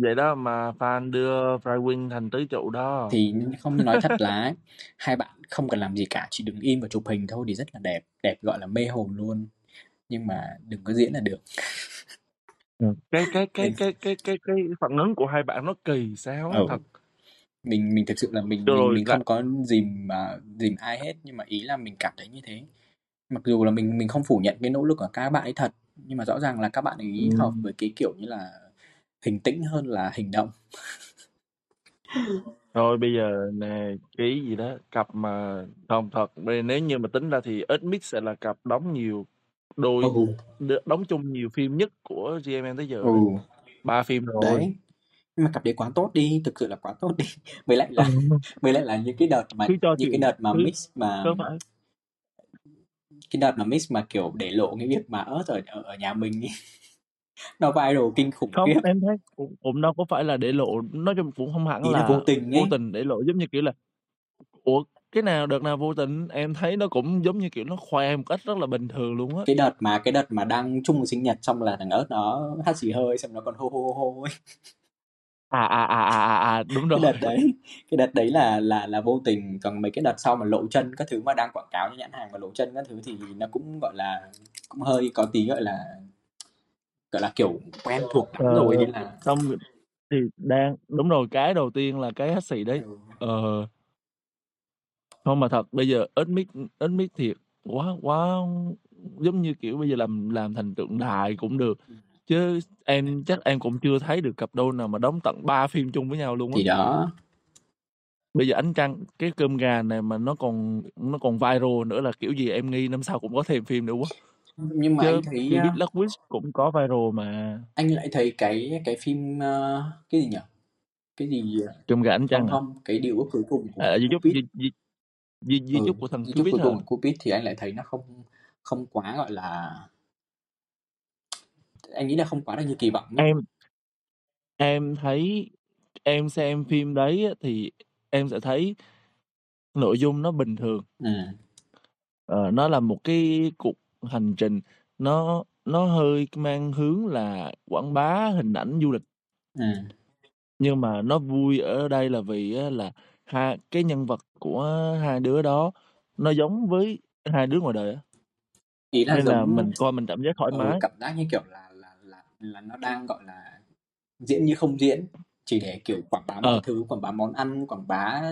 Vậy đó mà fan đưa Frywin thành tứ trụ đó Thì không nói thật là hai bạn không cần làm gì cả, chỉ đứng im và chụp hình thôi thì rất là đẹp, đẹp gọi là mê hồn luôn. Nhưng mà đừng có diễn là được. Ừ. cái cái cái cái cái cái cái phản ứng của hai bạn nó kỳ sao á ừ, thật mình mình thực sự là mình mình rồi, mình lại không có dìm mà dìm ai hết nhưng mà ý là mình cảm thấy như thế mặc dù là mình mình không phủ nhận cái nỗ lực của các bạn ấy thật nhưng mà rõ ràng là các bạn ấy ừ. hợp với cái kiểu như là hình tĩnh hơn là hành động Thôi bây giờ nè, cái gì đó, cặp mà không thật, bây nếu như mà tính ra thì Smith sẽ là cặp đóng nhiều đôi ừ đ- đóng chung nhiều phim nhất của GMM tới giờ ừ. Ba phim rồi. đấy nhưng mà cặp đấy quá tốt đi thực sự là quá tốt đi với lại là Ừ. với lại là những cái đợt mà Cứ cho những cái chuyện đợt mà cứ mix mà có phải cái đợt mà mix mà kiểu để lộ cái việc mà ớt ở ở, ở nhà mình ý. Nó viral kinh khủng không khiếp. em thấy cũng, cũng đâu có phải là để lộ nói chung cũng không hẳn ý là là vô tình vô ấy tình để lộ giống như kiểu là ủa cái nào đợt nào vô tình em thấy nó cũng giống như kiểu nó khoe một cách rất là bình thường luôn á. Cái đợt mà cái đợt mà đang chung sinh nhật xong là thằng ớt nó hát xì hơi xong nó còn hô hô hô ấy. À à à à à, à đúng cái rồi. đợt đấy cái đợt đấy là là là vô tình. Còn mấy cái đợt sau mà lộ chân các thứ mà đang quảng cáo cho nhãn hàng và lộ chân các thứ thì nó cũng gọi là cũng hơi có tí gọi là gọi là kiểu quen thuộc lắm ờ, rồi nên là xong thì đang đúng rồi cái đầu tiên là cái hát xì đấy. Ừ. ờ. Không mà thật bây giờ ít mic ít mic thiệt quá quá giống như kiểu bây giờ làm làm thành tượng đài cũng được. Chứ em chắc em cũng chưa thấy được cặp đôi nào mà đóng tận 3 phim chung với nhau luôn á. Thì đó. Bây giờ ánh trăng cái cơm gà này mà nó còn nó còn viral nữa là kiểu gì em nghi năm sau cũng có thêm phim nữa quá nhưng mà chứ anh thấy Philip uh, Lutwidge cũng có viral mà. anh lại thấy cái cái phim uh, cái gì nhỉ? Cái gì uh, cơm gà ánh không trăng à, không cái điều ước cuối cùng của à di chúc Cupid di, di, di, di ừ, chúc của thằng di chúc Cupid cuối hả? cùng của Cupid thì anh lại thấy nó không không quá gọi là anh nghĩ là không quá được như kỳ vọng ấy. em em thấy em xem phim đấy á, thì em sẽ thấy nội dung nó bình thường. Ừ. ờ, nó là một cái cuộc hành trình. Nó nó hơi mang hướng là quảng bá hình ảnh du lịch. Ừ. nhưng mà nó vui ở đây là vì á, là hai cái nhân vật của hai đứa đó nó giống với hai đứa ngoài đời á. Ý là nên là mình coi mình cảm giác thoải ừ, mái. cảm giác như kiểu là là là là nó đang gọi là diễn như không diễn chỉ để kiểu quảng bá mọi ờ. thứ quảng bá món ăn quảng bá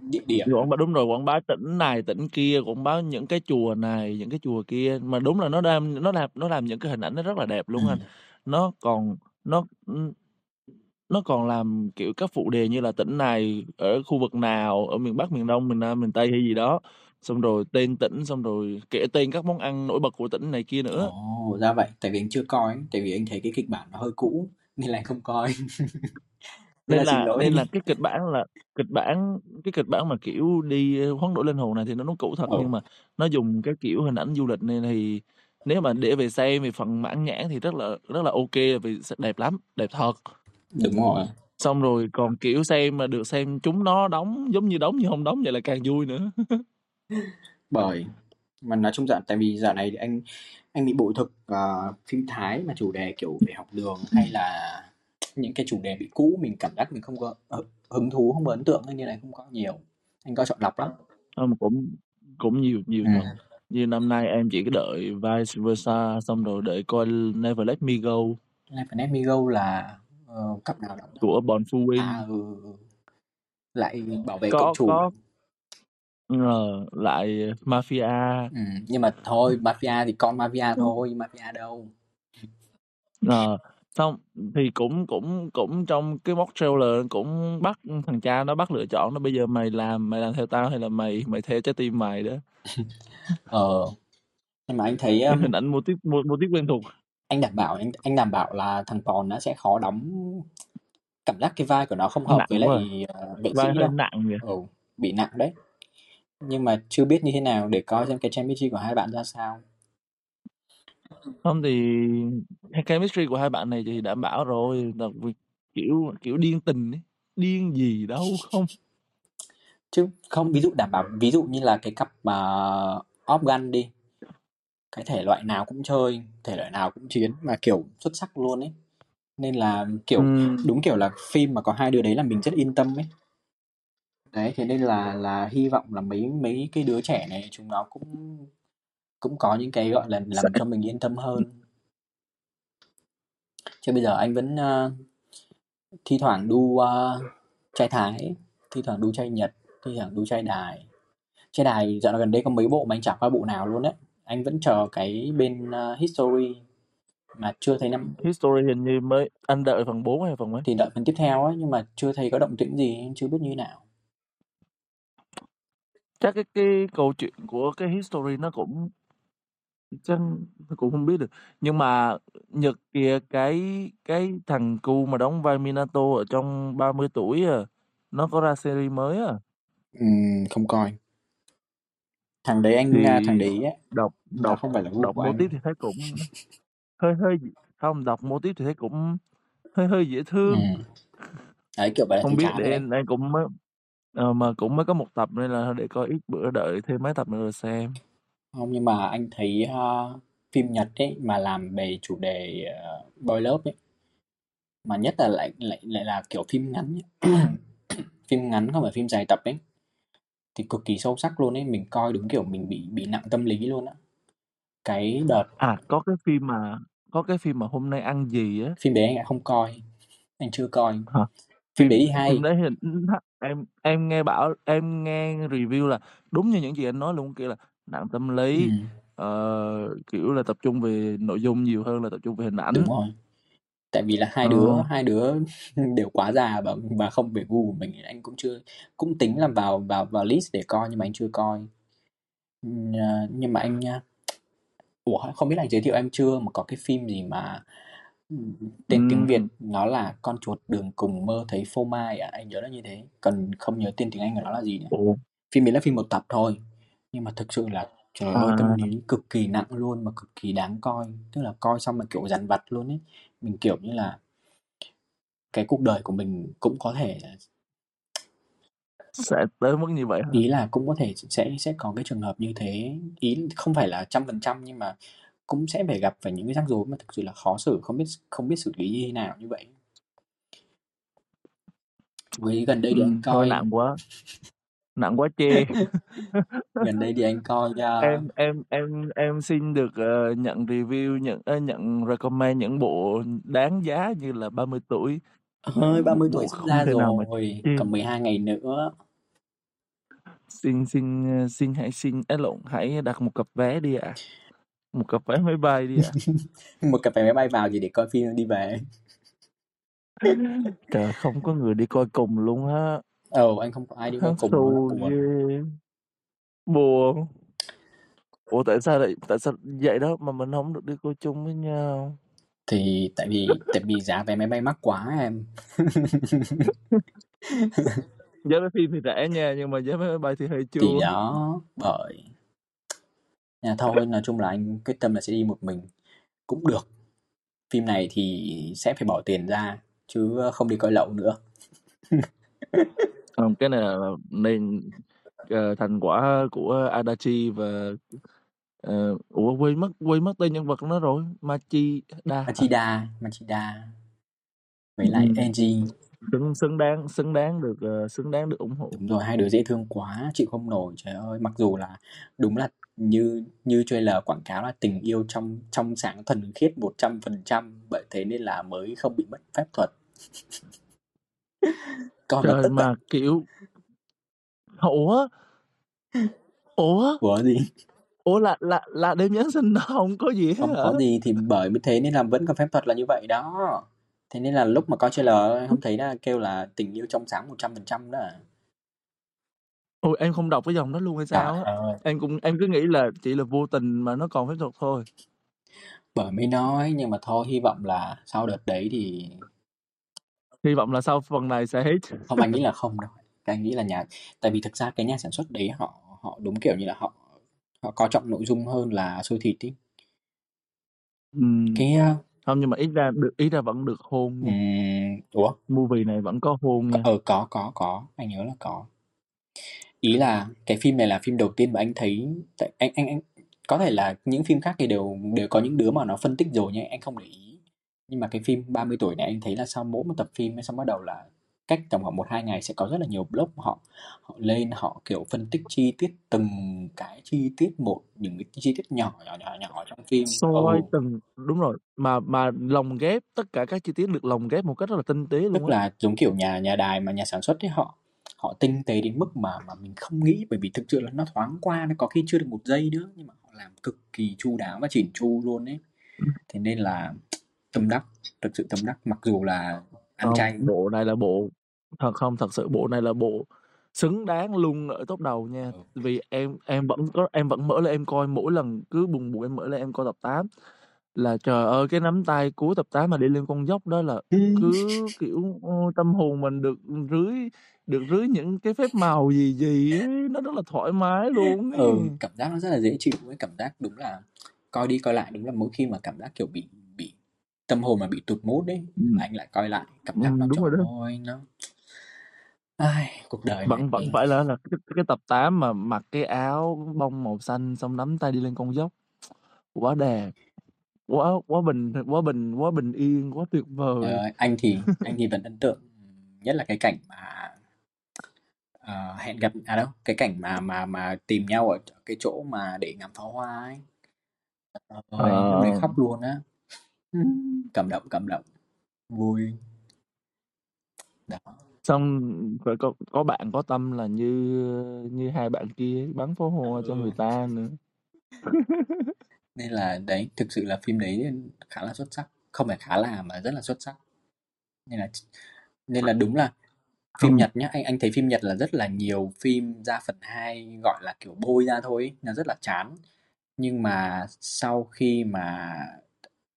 địa điểm. Quảng bá đúng rồi quảng bá tỉnh này tỉnh kia quảng bá những cái chùa này những cái chùa kia. Mà đúng là nó làm nó làm nó làm những cái hình ảnh nó rất là đẹp ừ. luôn anh. Nó còn nó nó còn làm kiểu các phụ đề như là tỉnh này ở khu vực nào ở miền Bắc miền Đông miền Nam miền Tây hay gì đó. Xong rồi tên tỉnh xong rồi kể tên các món ăn nổi bật của tỉnh này kia nữa. Ồ, ra vậy. Tại vì anh chưa coi tại vì anh thấy cái kịch bản nó hơi cũ nên là anh không coi nên nên là nên là cái kịch bản là kịch bản cái kịch bản mà kiểu đi hoán đổi linh hồn này thì nó nó cũ thật ừ. nhưng mà nó dùng cái kiểu hình ảnh du lịch này thì nếu mà để về xem thì phần mãn nhãn thì rất là rất là ok vì đẹp lắm đẹp thật. Đúng rồi. Xong rồi còn kiểu xem mà được xem chúng nó đóng giống như đóng như không đóng vậy là càng vui nữa. Bởi mà nói chung dạo tại vì dạo này thì anh anh bị bội thực uh, phim Thái mà chủ đề kiểu về học đường hay là những cái chủ đề bị cũ mình cảm giác mình không có ờ, hứng thú không có ấn tượng nên là không có nhiều. Anh có chọn lọc lắm. Không cũng cũng nhiều nhiều thật như năm nay em chỉ đợi vice versa xong rồi đợi coi Never Let Me Go. Never Let Me Go là uh, cặp nào đóng của Bon Fu Win à ừ, ừ. lại bảo vệ có cậu chủ. có. Ờ, lại Mafia. Ừ. nhưng mà thôi mafia thì con mafia thôi mafia đâu? Ờ, xong thì cũng cũng cũng trong cái mock trailer cũng bắt thằng cha nó bắt lựa chọn nó bây giờ mày làm mày làm theo tao hay là mày mày theo trái tim mày đó? Ờ. Nhưng mà anh thấy um, hình ảnh mô típ mô, mô típ quen thuộc. anh đảm bảo anh anh đảm bảo là thằng Pòn nó sẽ khó đóng. Cảm giác cái vai của nó không hợp nặng với lại uh, vệ vai sĩ đâu nặng vậy ừ, bị nặng đấy. Nhưng mà chưa biết như thế nào để coi xem cái chemistry của hai bạn ra sao không thì cái chemistry của hai bạn này thì đảm bảo rồi đặc biệt kiểu kiểu điên tình ấy. điên gì đâu không. Chứ không ví dụ đảm bảo ví dụ như là cái cặp mà uh, Off Gun đi. Cái thể loại nào cũng chơi thể loại nào cũng chiến mà kiểu xuất sắc luôn ấy. Nên là kiểu Ừm, đúng kiểu là phim mà có hai đứa đấy là mình rất yên tâm ấy. Đấy thế nên là là hy vọng là mấy mấy cái đứa trẻ này chúng nó cũng cũng có những cái gọi là làm sẽ cho mình yên tâm hơn chứ bây giờ anh vẫn uh, thi thoảng đu uh, trai thái thi thoảng đu chay Nhật, thi thoảng đu chay Đài. Chay Đài dạo gần đây có mấy bộ mà anh chả qua bộ nào luôn đấy. Anh vẫn chờ cái bên uh, History mà chưa thấy năm History hình như mới anh đợi phần 4 hay phần mấy? thì đợi phần tiếp theo ấy nhưng mà chưa thấy có động tĩnh gì, anh chưa biết như nào. Chắc cái cái câu chuyện của cái History nó cũng chắc cũng không biết được. Nhưng mà Nhật kìa cái cái thằng cu mà đóng vai Minato ở trong 30 tuổi à, nó có ra series mới à. Ừm, không coi. Thằng đấy anh Thì à, thằng đấy á, đọc nó đọc không phải là gu đọc của mô anh. típ thì thấy cũng hơi hơi không đọc mô típ thì thấy cũng hơi hơi dễ thương. Ừm. Đấy kiểu vậy là biết rồi để đấy. anh, anh cũng mới ờ, mà cũng mới có một tập nên là để coi ít bữa đợi thêm mấy tập nữa rồi xem. Không nhưng mà anh thấy uh, phim Nhật ấy mà làm về chủ đề uh, boy love ấy mà nhất là lại lại lại là kiểu phim ngắn ấy. phim ngắn không phải phim dài tập ấy thì cực kỳ sâu sắc luôn ấy mình coi đúng kiểu mình bị bị nặng tâm lý luôn á cái đợt À có cái phim mà có cái phim mà hôm nay ăn gì á. phim đấy anh lại không coi anh chưa coi Hả? phim đấy thì Phim hay phim đấy hình em em nghe bảo em nghe review là đúng như những gì anh nói luôn kia là nặng tâm ừ, lý ờ, kiểu là tập trung về nội dung nhiều hơn là tập trung về hình ảnh. đúng rồi. Tại vì là hai Ờ. đứa hai đứa đều quá già và và không về gu của mình anh cũng chưa cũng tính làm vào vào vào list để coi nhưng mà anh chưa coi. Ừ, à, nhưng mà anh nha ủa không biết là anh giới thiệu em chưa mà có cái phim gì mà ừ, tên tiếng Việt nó là con chuột đường cùng mơ thấy phô mai à? Anh nhớ là như thế. Còn không nhớ tên tiếng Anh của nó là gì nữa. Ủa. phim ấy là phim một tập thôi nhưng mà thực sự là trời ơi À. tâm lý cực kỳ nặng luôn mà cực kỳ đáng coi tức là coi xong mà kiểu dằn vặt luôn ấy mình kiểu như là cái cuộc đời của mình cũng có thể Sẽ tới mức như vậy hả? ý là cũng có thể sẽ sẽ có cái trường hợp như thế ý không phải là trăm phần trăm nhưng mà cũng sẽ phải gặp phải những cái rắc rối mà thực sự là khó xử không biết không biết xử lý như thế nào như vậy với gần đây thì anh Ừm, thôi coi nặng quá. Nặng quá chê. gần đây thì anh coi uh, em em em em xin được ờ, nhận review nhận ờ, nhận recommend những bộ đáng giá như là 30 tuổi. Hơi một 30 tuổi sắp ra rồi còn 12 ngày nữa. Xin xin ờ, xin hãy xin ấy lộn hãy đặt một cặp vé đi ạ. Một cặp vé máy bay đi ạ. Một cặp vé máy bay vào chỉ để coi phim đi về. Trời không có người đi coi cùng luôn á ồ anh không có ai đi cùng xù là buồn. ủa tại sao lại tại sao vậy đó mà mình không được đi coi chung với nhau? Thì tại vì tại vì giá vé máy bay mắc quá em. Giá vé phim thì rẻ nha nhưng mà giá vé máy bay thì hơi thì chua đó bởi. Là thôi nói chung là anh quyết tâm là sẽ đi một mình. Cũng được. Phim này thì sẽ phải bỏ tiền ra chứ không đi coi lậu nữa Không, cái này là nên ờ, thành quả của Adachi và ờ, ủa quên mất quên mất tên nhân vật nó rồi Machida. Hả? Machida Machida. Với lại Angie xứng xứng đáng xứng đáng được ờ, xứng đáng được ủng hộ. Đúng rồi hai đứa dễ thương quá chịu không nổi trời ơi. Mặc dù là đúng là như như trailer quảng cáo là tình yêu trong trong sáng thuần khiết một trăm phần trăm vậy thế nên là mới không bị mất phép thuật nó trời tức mà à kiểu ủa? Ủa? Của gì? Ủa là là là đêm Giáng sinh đó không có gì hết không hả? có gì thì bởi mới thế nên là vẫn còn phép thuật là như vậy đó. Thế nên là lúc mà coi trailer không thấy là kêu là tình yêu trong sáng một trăm phần trăm đó à. ôi em không đọc cái dòng đó luôn hay trời sao á? ơi. Em cũng em cứ nghĩ là chỉ là vô tình mà nó còn phép thuật thôi. Bởi mới nói nhưng mà thôi hy vọng là sau đợt đấy thì hy vọng là sau phần này sẽ hết không anh nghĩ là không đâu. Anh nghĩ là nhà tại vì thực ra cái nhà sản xuất đấy họ họ đúng kiểu như là họ họ coi trọng nội dung hơn là xôi thịt ý. Ừm, cái uh, không nhưng mà ít ra được ít ra vẫn được hôn nha. Ừm, ủa? Movie này vẫn có hôn nha. Ờ có có có. Anh nhớ là có. Ý là cái phim này là phim đầu tiên mà anh thấy tại anh anh anh có thể là những phim khác thì đều đều có những đứa mà nó phân tích rồi nhưng anh không để ý nhưng mà cái phim 30 tuổi này anh thấy là sau mỗi một tập phim xong bắt đầu là cách tầm khoảng một hai ngày sẽ có rất là nhiều blog họ họ lên họ kiểu phân tích chi tiết từng cái chi tiết một những cái chi tiết nhỏ nhỏ nhỏ nhỏ trong phim. Soi ừ. từng đúng rồi mà mà lồng ghép tất cả các chi tiết được lồng ghép một cách rất là tinh tế luôn tức là giống kiểu nhà nhà đài mà nhà sản xuất ấy họ họ tinh tế đến mức mà mà mình không nghĩ bởi vì thực sự là nó thoáng qua nó có khi chưa được một giây nữa nhưng mà họ làm cực kỳ chu đáo và chỉn chu luôn ấy. Thế nên là tâm đắc thực sự tâm đắc mặc dù là ăn không chay bộ này là bộ thật không thật sự bộ này là bộ xứng đáng luôn ở top đầu nha Ừ. vì em em vẫn có em vẫn mở lên em coi mỗi lần cứ buồn buồn em mở lên em coi tập 8 là trời ơi cái nắm tay cuối tập 8 mà đi lên con dốc đó là cứ kiểu tâm hồn mình được rưới được rưới những cái phép màu gì gì ấy, nó rất là thoải mái luôn ấy. ừ, cảm giác nó rất là dễ chịu với cảm giác đúng là coi đi coi lại đúng là mỗi khi mà cảm giác kiểu bị tâm hồn mà bị tụt mút ấy Ừ. là anh lại coi lại cảm giác Ừ, nó đúng rồi đó. ơi nó ai cuộc đời vẫn này vẫn phải là là cái, cái tập 8 mà mặc cái áo bông màu xanh xong nắm tay đi lên con dốc. Quá đẹp quá quá bình quá bình quá bình yên quá tuyệt Trời vời ơi, anh thì anh thì vẫn ấn tượng nhất là cái cảnh mà ờ, hẹn gặp à đâu cái cảnh mà mà mà tìm nhau ở cái chỗ mà để ngắm pháo hoa ấy. Trời ơi, lúc đấy Ờ, khóc luôn á cảm động cảm động. Vui. Đó. Xong phải có có bạn có tâm là như như hai bạn kia bắn pháo hoa cho ừ. người ta nữa. Nên là đấy thực sự là phim đấy khá là xuất sắc. Không phải khá là mà rất là xuất sắc. Nên là nên là đúng là phim không. Nhật nhá anh anh thấy phim Nhật là rất là nhiều phim ra phần 2 gọi là kiểu bôi ra thôi ấy, nó rất là chán. Nhưng mà sau khi mà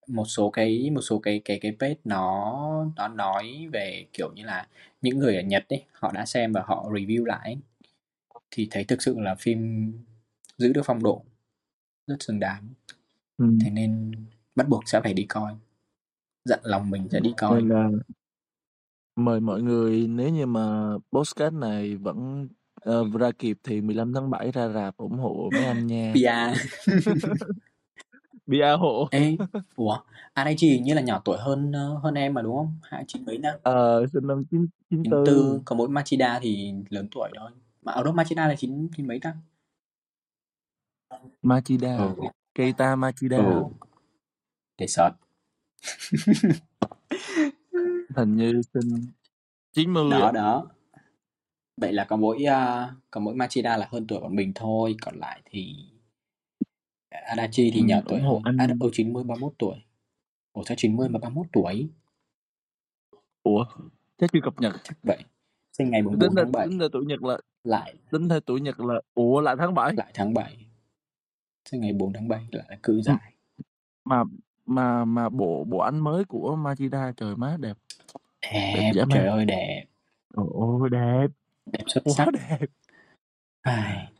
một số cái một số cái cái cái page nó nó nói về kiểu như là những người ở Nhật ấy họ đã xem và họ review lại. Ấy, thì thấy thực sự là phim giữ được phong độ rất xứng đáng. Ừ. thế nên bắt buộc sẽ phải đi coi. Dặn lòng mình sẽ đi coi. Nên là mời mọi người nếu như mà podcast này vẫn ờ, ra kịp thì 15 tháng 7 ra rạp ủng hộ mấy anh nha. Pia bia hộ. Ê ủa? Adachi hình như là nhỏ tuổi hơn ờ, hơn em mà đúng không? Hai chín mấy năm ờ sinh năm chín chín chín tư tư còn mỗi Machida thì lớn tuổi thôi. Mà ở đâu Machida là chín chín mấy ta? Machida. Ừ. Keita Machida. Ừ. Để search hình như sinh 90 đó à đó. Vậy là có mỗi uh, có mỗi Machida là hơn tuổi bọn mình thôi còn lại thì Adachi thì ừ, nhỏ tuổi à, anh. Ừ 90 31 tuổi. Ủa sao 90 mà 31 tuổi? Ủa chắc chưa cập nhật. Chắc vậy. Sinh ngày mùng tính 4 ra tháng 7 tính ra tuổi nhật là lại. tính theo tuổi nhật là ủa lại tháng 7 lại tháng 7 sinh ngày 4 tháng 7 lại là cự Ừ, giải. Mà mà mà bộ bộ ảnh mới của Machida trời má đẹp. Đẹp đẹp trời ơi đẹp. Ôi đẹp. Đẹp xuất quá sắc. đẹp. Ai,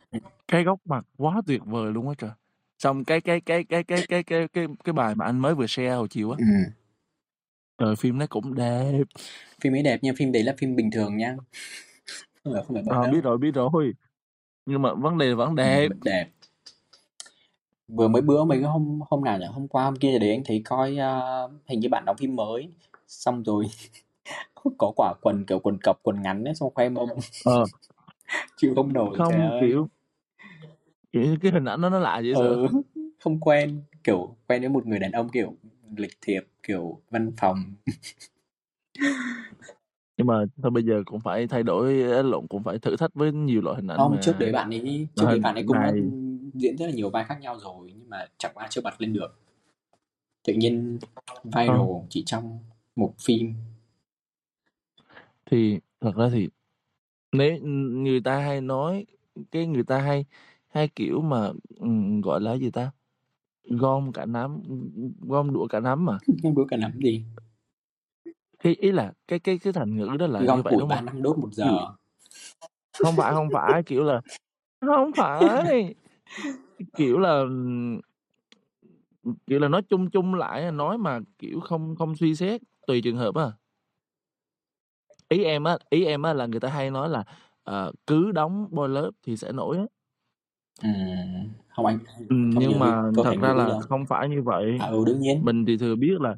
cái góc mặt quá tuyệt vời luôn á trời xong cái cái cái cái cái cái cái cái cái bài mà anh mới vừa share hồi chiều á. Ừ. trời phim nó cũng đẹp. Phim ấy đẹp nhưng phim đấy là phim bình thường nha. Không phải không phải bật biết rồi biết rồi. Nhưng mà vấn đề vẫn ừ, đẹp. vẫn đẹp. Vừa mới bữa mấy cái hôm hôm nào nhỉ? Hôm qua hôm kia đấy anh thấy coi uh, hình như bạn đóng phim mới. Xong rồi có quả quần kiểu quần cộc quần ngắn ấy xong khoe mông. Ờ. Chịu không nổi không kiểu cái hình ảnh đó nó lạ sợ ừ, không quen kiểu quen với một người đàn ông kiểu lịch thiệp kiểu văn phòng. Nhưng mà thôi bây giờ cũng phải thay đổi lộn cũng phải thử thách với nhiều loại hình ảnh không mà trước đấy bạn ấy trước đấy hình bạn ấy cũng đã này diễn rất là nhiều vai khác nhau rồi nhưng mà chẳng qua chưa bật lên được. Tự nhiên viral không chỉ trong một phim. Thì thật ra thì nếu người ta hay nói cái người ta hay hay kiểu mà ừm, gọi là gì ta? Gom cả nắm gom đũa cả nắm mà? Nhưng bữa cả nắm gì? Cái ý là cái cái cái thành ngữ đó là gom như vậy củi đúng ba không? năm đốt một kiểu giờ không phải không phải kiểu là không phải. Kiểu là ừm, kiểu là nói chung chung lại nói mà kiểu không không suy xét tùy trường hợp á. Ý em á ý em á là người ta hay nói là ờ, cứ đóng boy lớp thì sẽ nổi á ừ, không anh ừ, không nhưng mà thật ra là đâu không phải như vậy. À ừ đương nhiên. Mình thì thừa biết là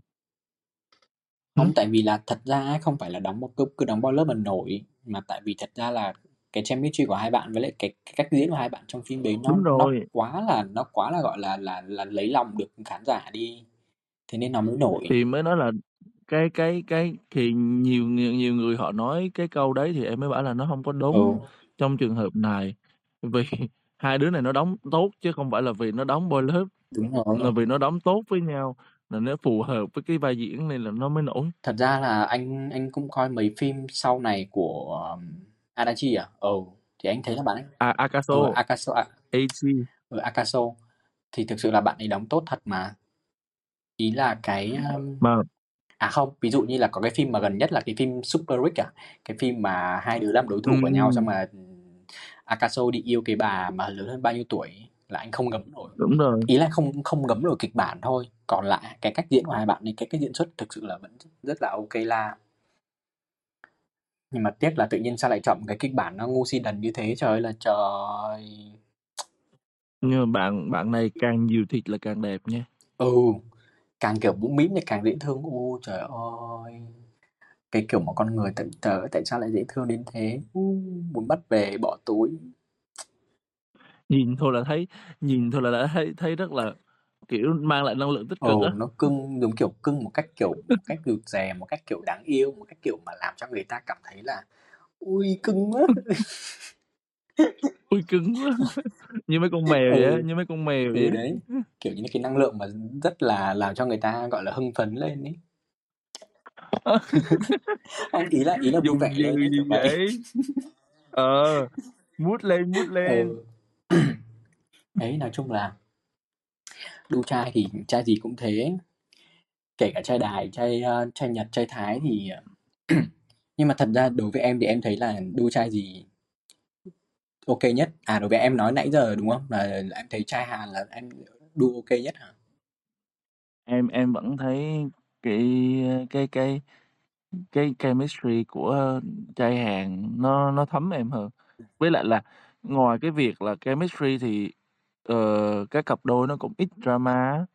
không ừ, tại vì là thật ra ấy, không phải là đóng một cứ, cứ đóng bao lớp mà nổi mà tại vì thật ra là cái chemistry của hai bạn với lại cái, cái cách diễn của hai bạn trong phim đấy nó đúng nó rồi. quá là nó quá là gọi là là là lấy lòng được khán giả đi. Thế nên nó mới nổi. Thì mới nói là cái cái cái thì nhiều nhiều nhiều người họ nói cái câu đấy thì em mới bảo là nó không có đúng Ừ. trong trường hợp này. Vì hai đứa này nó đóng tốt chứ không phải là vì nó đóng boy love, Đúng là rồi. vì nó đóng tốt với nhau, là nó phù hợp với cái vai diễn này là nó mới nổi. Thật ra là anh anh cũng coi mấy phim sau này của, ờm, Adachi à? Ừ, thì anh thấy là bạn ấy À, ừ, Akaso, Akaso à, Eiichi. ừ, Akaso thì thực sự là bạn ấy đóng tốt thật mà. Ý là cái, ờm Mà à, không, ví dụ như là có cái phim mà gần nhất là cái phim Super Rick à? Cái phim mà hai đứa làm đối thủ của nhau xong mà, Akaso đi yêu cái bà mà lớn hơn bao nhiêu tuổi là anh không ngấm nổi. đúng rồi. Ý là không không ngấm nổi kịch bản thôi, còn lại cái cách diễn của hai bạn ấy, cái cách diễn xuất thực sự là vẫn rất là OK la. Nhưng mà tiếc là tự nhiên sao lại chọn cái kịch bản nó ngu si đần như thế, trời ơi là trời! Nhưng mà bạn bạn này càng nhiều thịt là càng đẹp nha. Ừ, càng, kiểu, mũm mĩm thì càng dễ thương. Ôi trời ơi! Cái kiểu một con người trời ơi, tại sao lại dễ thương đến thế? Muốn bắt về bỏ túi. Nhìn thôi là thấy nhìn thôi là đã thấy thấy rất là, kiểu, mang lại năng lượng tích cực Ừ, nó cưng, giống kiểu cưng một cách, kiểu, một cách rụt rè, một cách, kiểu, đáng yêu, một cách, kiểu, mà làm cho người ta cảm thấy là "Ôi, cưng quá!" Ôi, cưng quá! Như mấy con mèo vậy Ừ. như mấy con mèo vậy Ừ, á. đấy, kiểu như, cái năng lượng mà rất là làm cho người ta, gọi là, hưng phấn lên ấy. Không, ý là ý là Dùng vẻ lên gì vậy. Ờ, mood lên, mood lên. Ừ. Đấy, nói chung là đu trai thì trai gì cũng thế. Kể cả trai Đài, trai, ơ, trai Nhật, trai Thái thì, ờ nhưng mà thật ra đối với em thì em thấy là đu trai gì OK nhất? À, đối với em nói nãy giờ, đúng không? Là em thấy trai Hàn là em đu OK nhất hả? Em em vẫn thấy cái, cái cái cái chemistry của trai Hàn nó nó thấm em hơn. Với lại là ngoài cái việc là chemistry thì, ờ, các cặp đôi nó cũng ít drama á,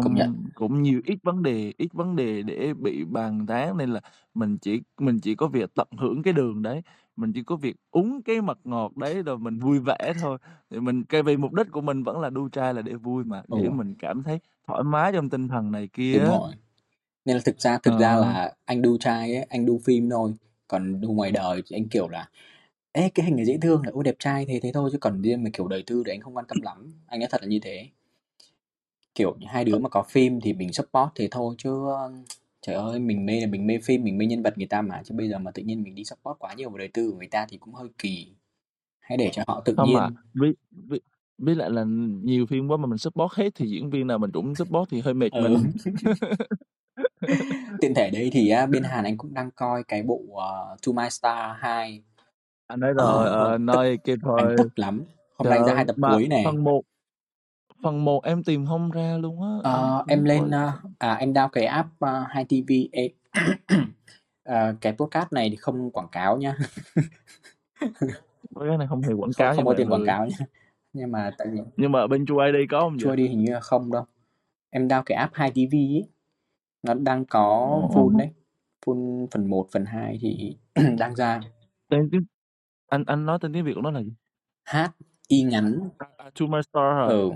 Công nhận. xong cũng nhiều ít vấn đề ít vấn đề để bị bàn tán nên là mình chỉ mình chỉ có việc tận hưởng cái đường đấy, mình chỉ có việc uống cái mật ngọt đấy rồi mình vui vẻ thôi. Thì mình cái vì mục đích của mình vẫn là đu trai là để vui mà, Ừ. để mình cảm thấy thoải mái trong tinh thần này kia Đúng á. rồi. Nên là thực ra thực ra Ờ. là anh đu trai ấy, anh đu phim thôi, còn đu ngoài đời thì anh, kiểu là "Ê, cái hình này dễ thương này, ôi đẹp trai" thế thế thôi chứ còn riêng mà, kiểu, đời tư thì anh không quan tâm lắm, anh nói thật là như thế. Kiểu, hai đứa mà có phim thì mình support thế thôi chứ, trời ơi, mình mê là mình mê phim, mình mê nhân vật người ta mà, chứ bây giờ mà tự nhiên mình đi support quá nhiều vào đời tư của người ta thì cũng hơi kỳ. Hãy để cho họ tự Không à, nhiên. với với với lại là nhiều phim quá mà mình support hết thì diễn viên nào mình cũng support thì hơi mệt Ừ. mình. Tiện thể đây thì bên Hàn anh cũng đang coi cái bộ, ờ, To My Star 2. Anh nói rồi, Ờ, ờ, nói kịp anh thời. tức lắm. Hôm nay ra hai tập cuối nè. phần 1 phần 1 em tìm không ra luôn á, em Ờ, không em lên, à, em down cái app, HiTV ê, ờ, cái podcast này thì không quảng cáo nha. cái này không hề quảng Không cáo không có tiền quảng cáo nha. Nhưng mà tại vì Nhưng mà bên True ID có hông True vậy? ID hình như là không đâu. Em down cái app HiTV ấy, nó đang có Ồ. full đấy, full phần 1, phần 2 thì đang ra. Tên tiếng anh anh nói tên tiếng Việt của nó là gì? H, Y ngắn. À, à, To My Star hả? Ừ.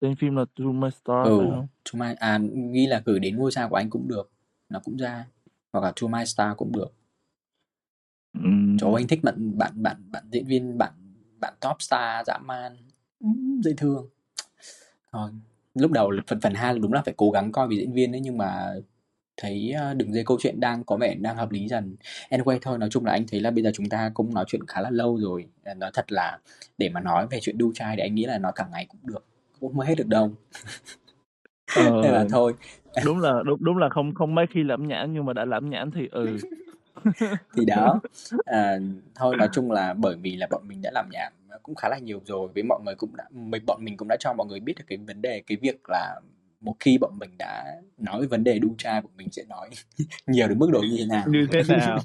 Tên phim là To My Star Ừ, phải hông? To My à, ghi là gửi đến ngôi sao của anh cũng được, nó cũng ra, hoặc là To My Star cũng được. Trời ơi, anh thích bạn bạn bạn bạn diễn viên, bạn bạn top star dã man, dễ thương. Thôi, lúc đầu phần phần 2 là đúng là phải cố gắng coi vì diễn viên ấy, nhưng mà thấy, ơ, đường dây câu chuyện đang có vẻ đang hợp lý dần. Anyway thôi, nói chung là anh thấy là bây giờ chúng ta cũng nói chuyện khá là lâu rồi, à, nói thật là để mà nói về chuyện đu trai thì anh nghĩ là nói cả ngày cũng được, cũng không hết được đâu. Nên là Ờ, thôi. đúng là đúng đúng là không không mấy khi lẩm nhẩm nhưng mà đã lẩm nhẩm thì ừ. Thì đó, à, thôi nói chung là bởi vì là bọn mình đã làm nhảm cũng khá là nhiều rồi, với mọi người cũng đã mình bọn mình cũng đã cho mọi người biết được cái vấn đề, cái việc là một khi bọn mình đã nói về vấn đề đu trai, bọn mình sẽ nói nhiều đến mức độ như thế nào. Như thế nào?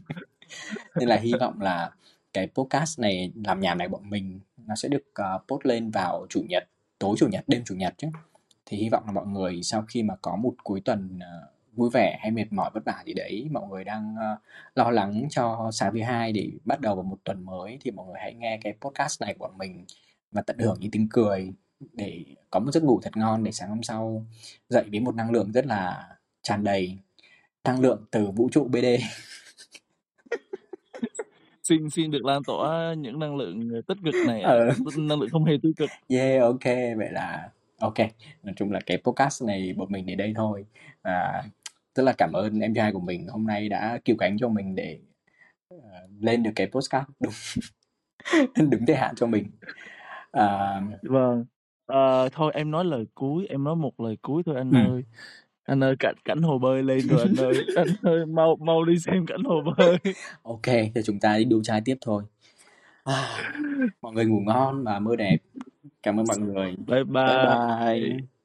Nên là hy vọng là cái podcast này, làm nhảm này bọn mình nó sẽ được, ờ, post lên vào Chủ nhật, tối Chủ nhật, đêm Chủ nhật chứ. Thì hy vọng là mọi người sau khi mà có một cuối tuần, ờ, vui vẻ hay mệt mỏi vất vả gì đấy, mọi người đang, ơ, lo lắng cho sáng thứ Hai để bắt đầu vào một tuần mới thì mọi người hãy nghe cái podcast này của bọn mình và tận hưởng những tiếng cười để có một giấc ngủ thật ngon để sáng hôm sau dậy với một năng lượng rất là tràn đầy năng lượng từ vũ trụ BD. Xin xin được lan tỏa những năng lượng, ờ, tích cực này Ờ. năng lượng không hề tiêu cực. Yeah, OK, vậy là OK. Nói chung là cái podcast này một mình đến đây thôi. Và rất là cảm ơn em trai của mình hôm nay đã cứu cánh cho mình để, ờ, lên được cái podcast đúng đúng thời hạn cho mình. À Vâng. Ờ, thôi em nói lời cuối, em nói một lời cuối thôi anh Ừm. ơi. Anh ơi, cảnh cảnh hồ bơi lên rồi anh ơi. Anh ơi, mau mau đi xem cảnh hồ bơi. OK, thì chúng ta đi đu trai tiếp thôi. À, mọi người ngủ ngon và mơ đẹp. Cảm ơn mọi người. Bye Bye bye. bye.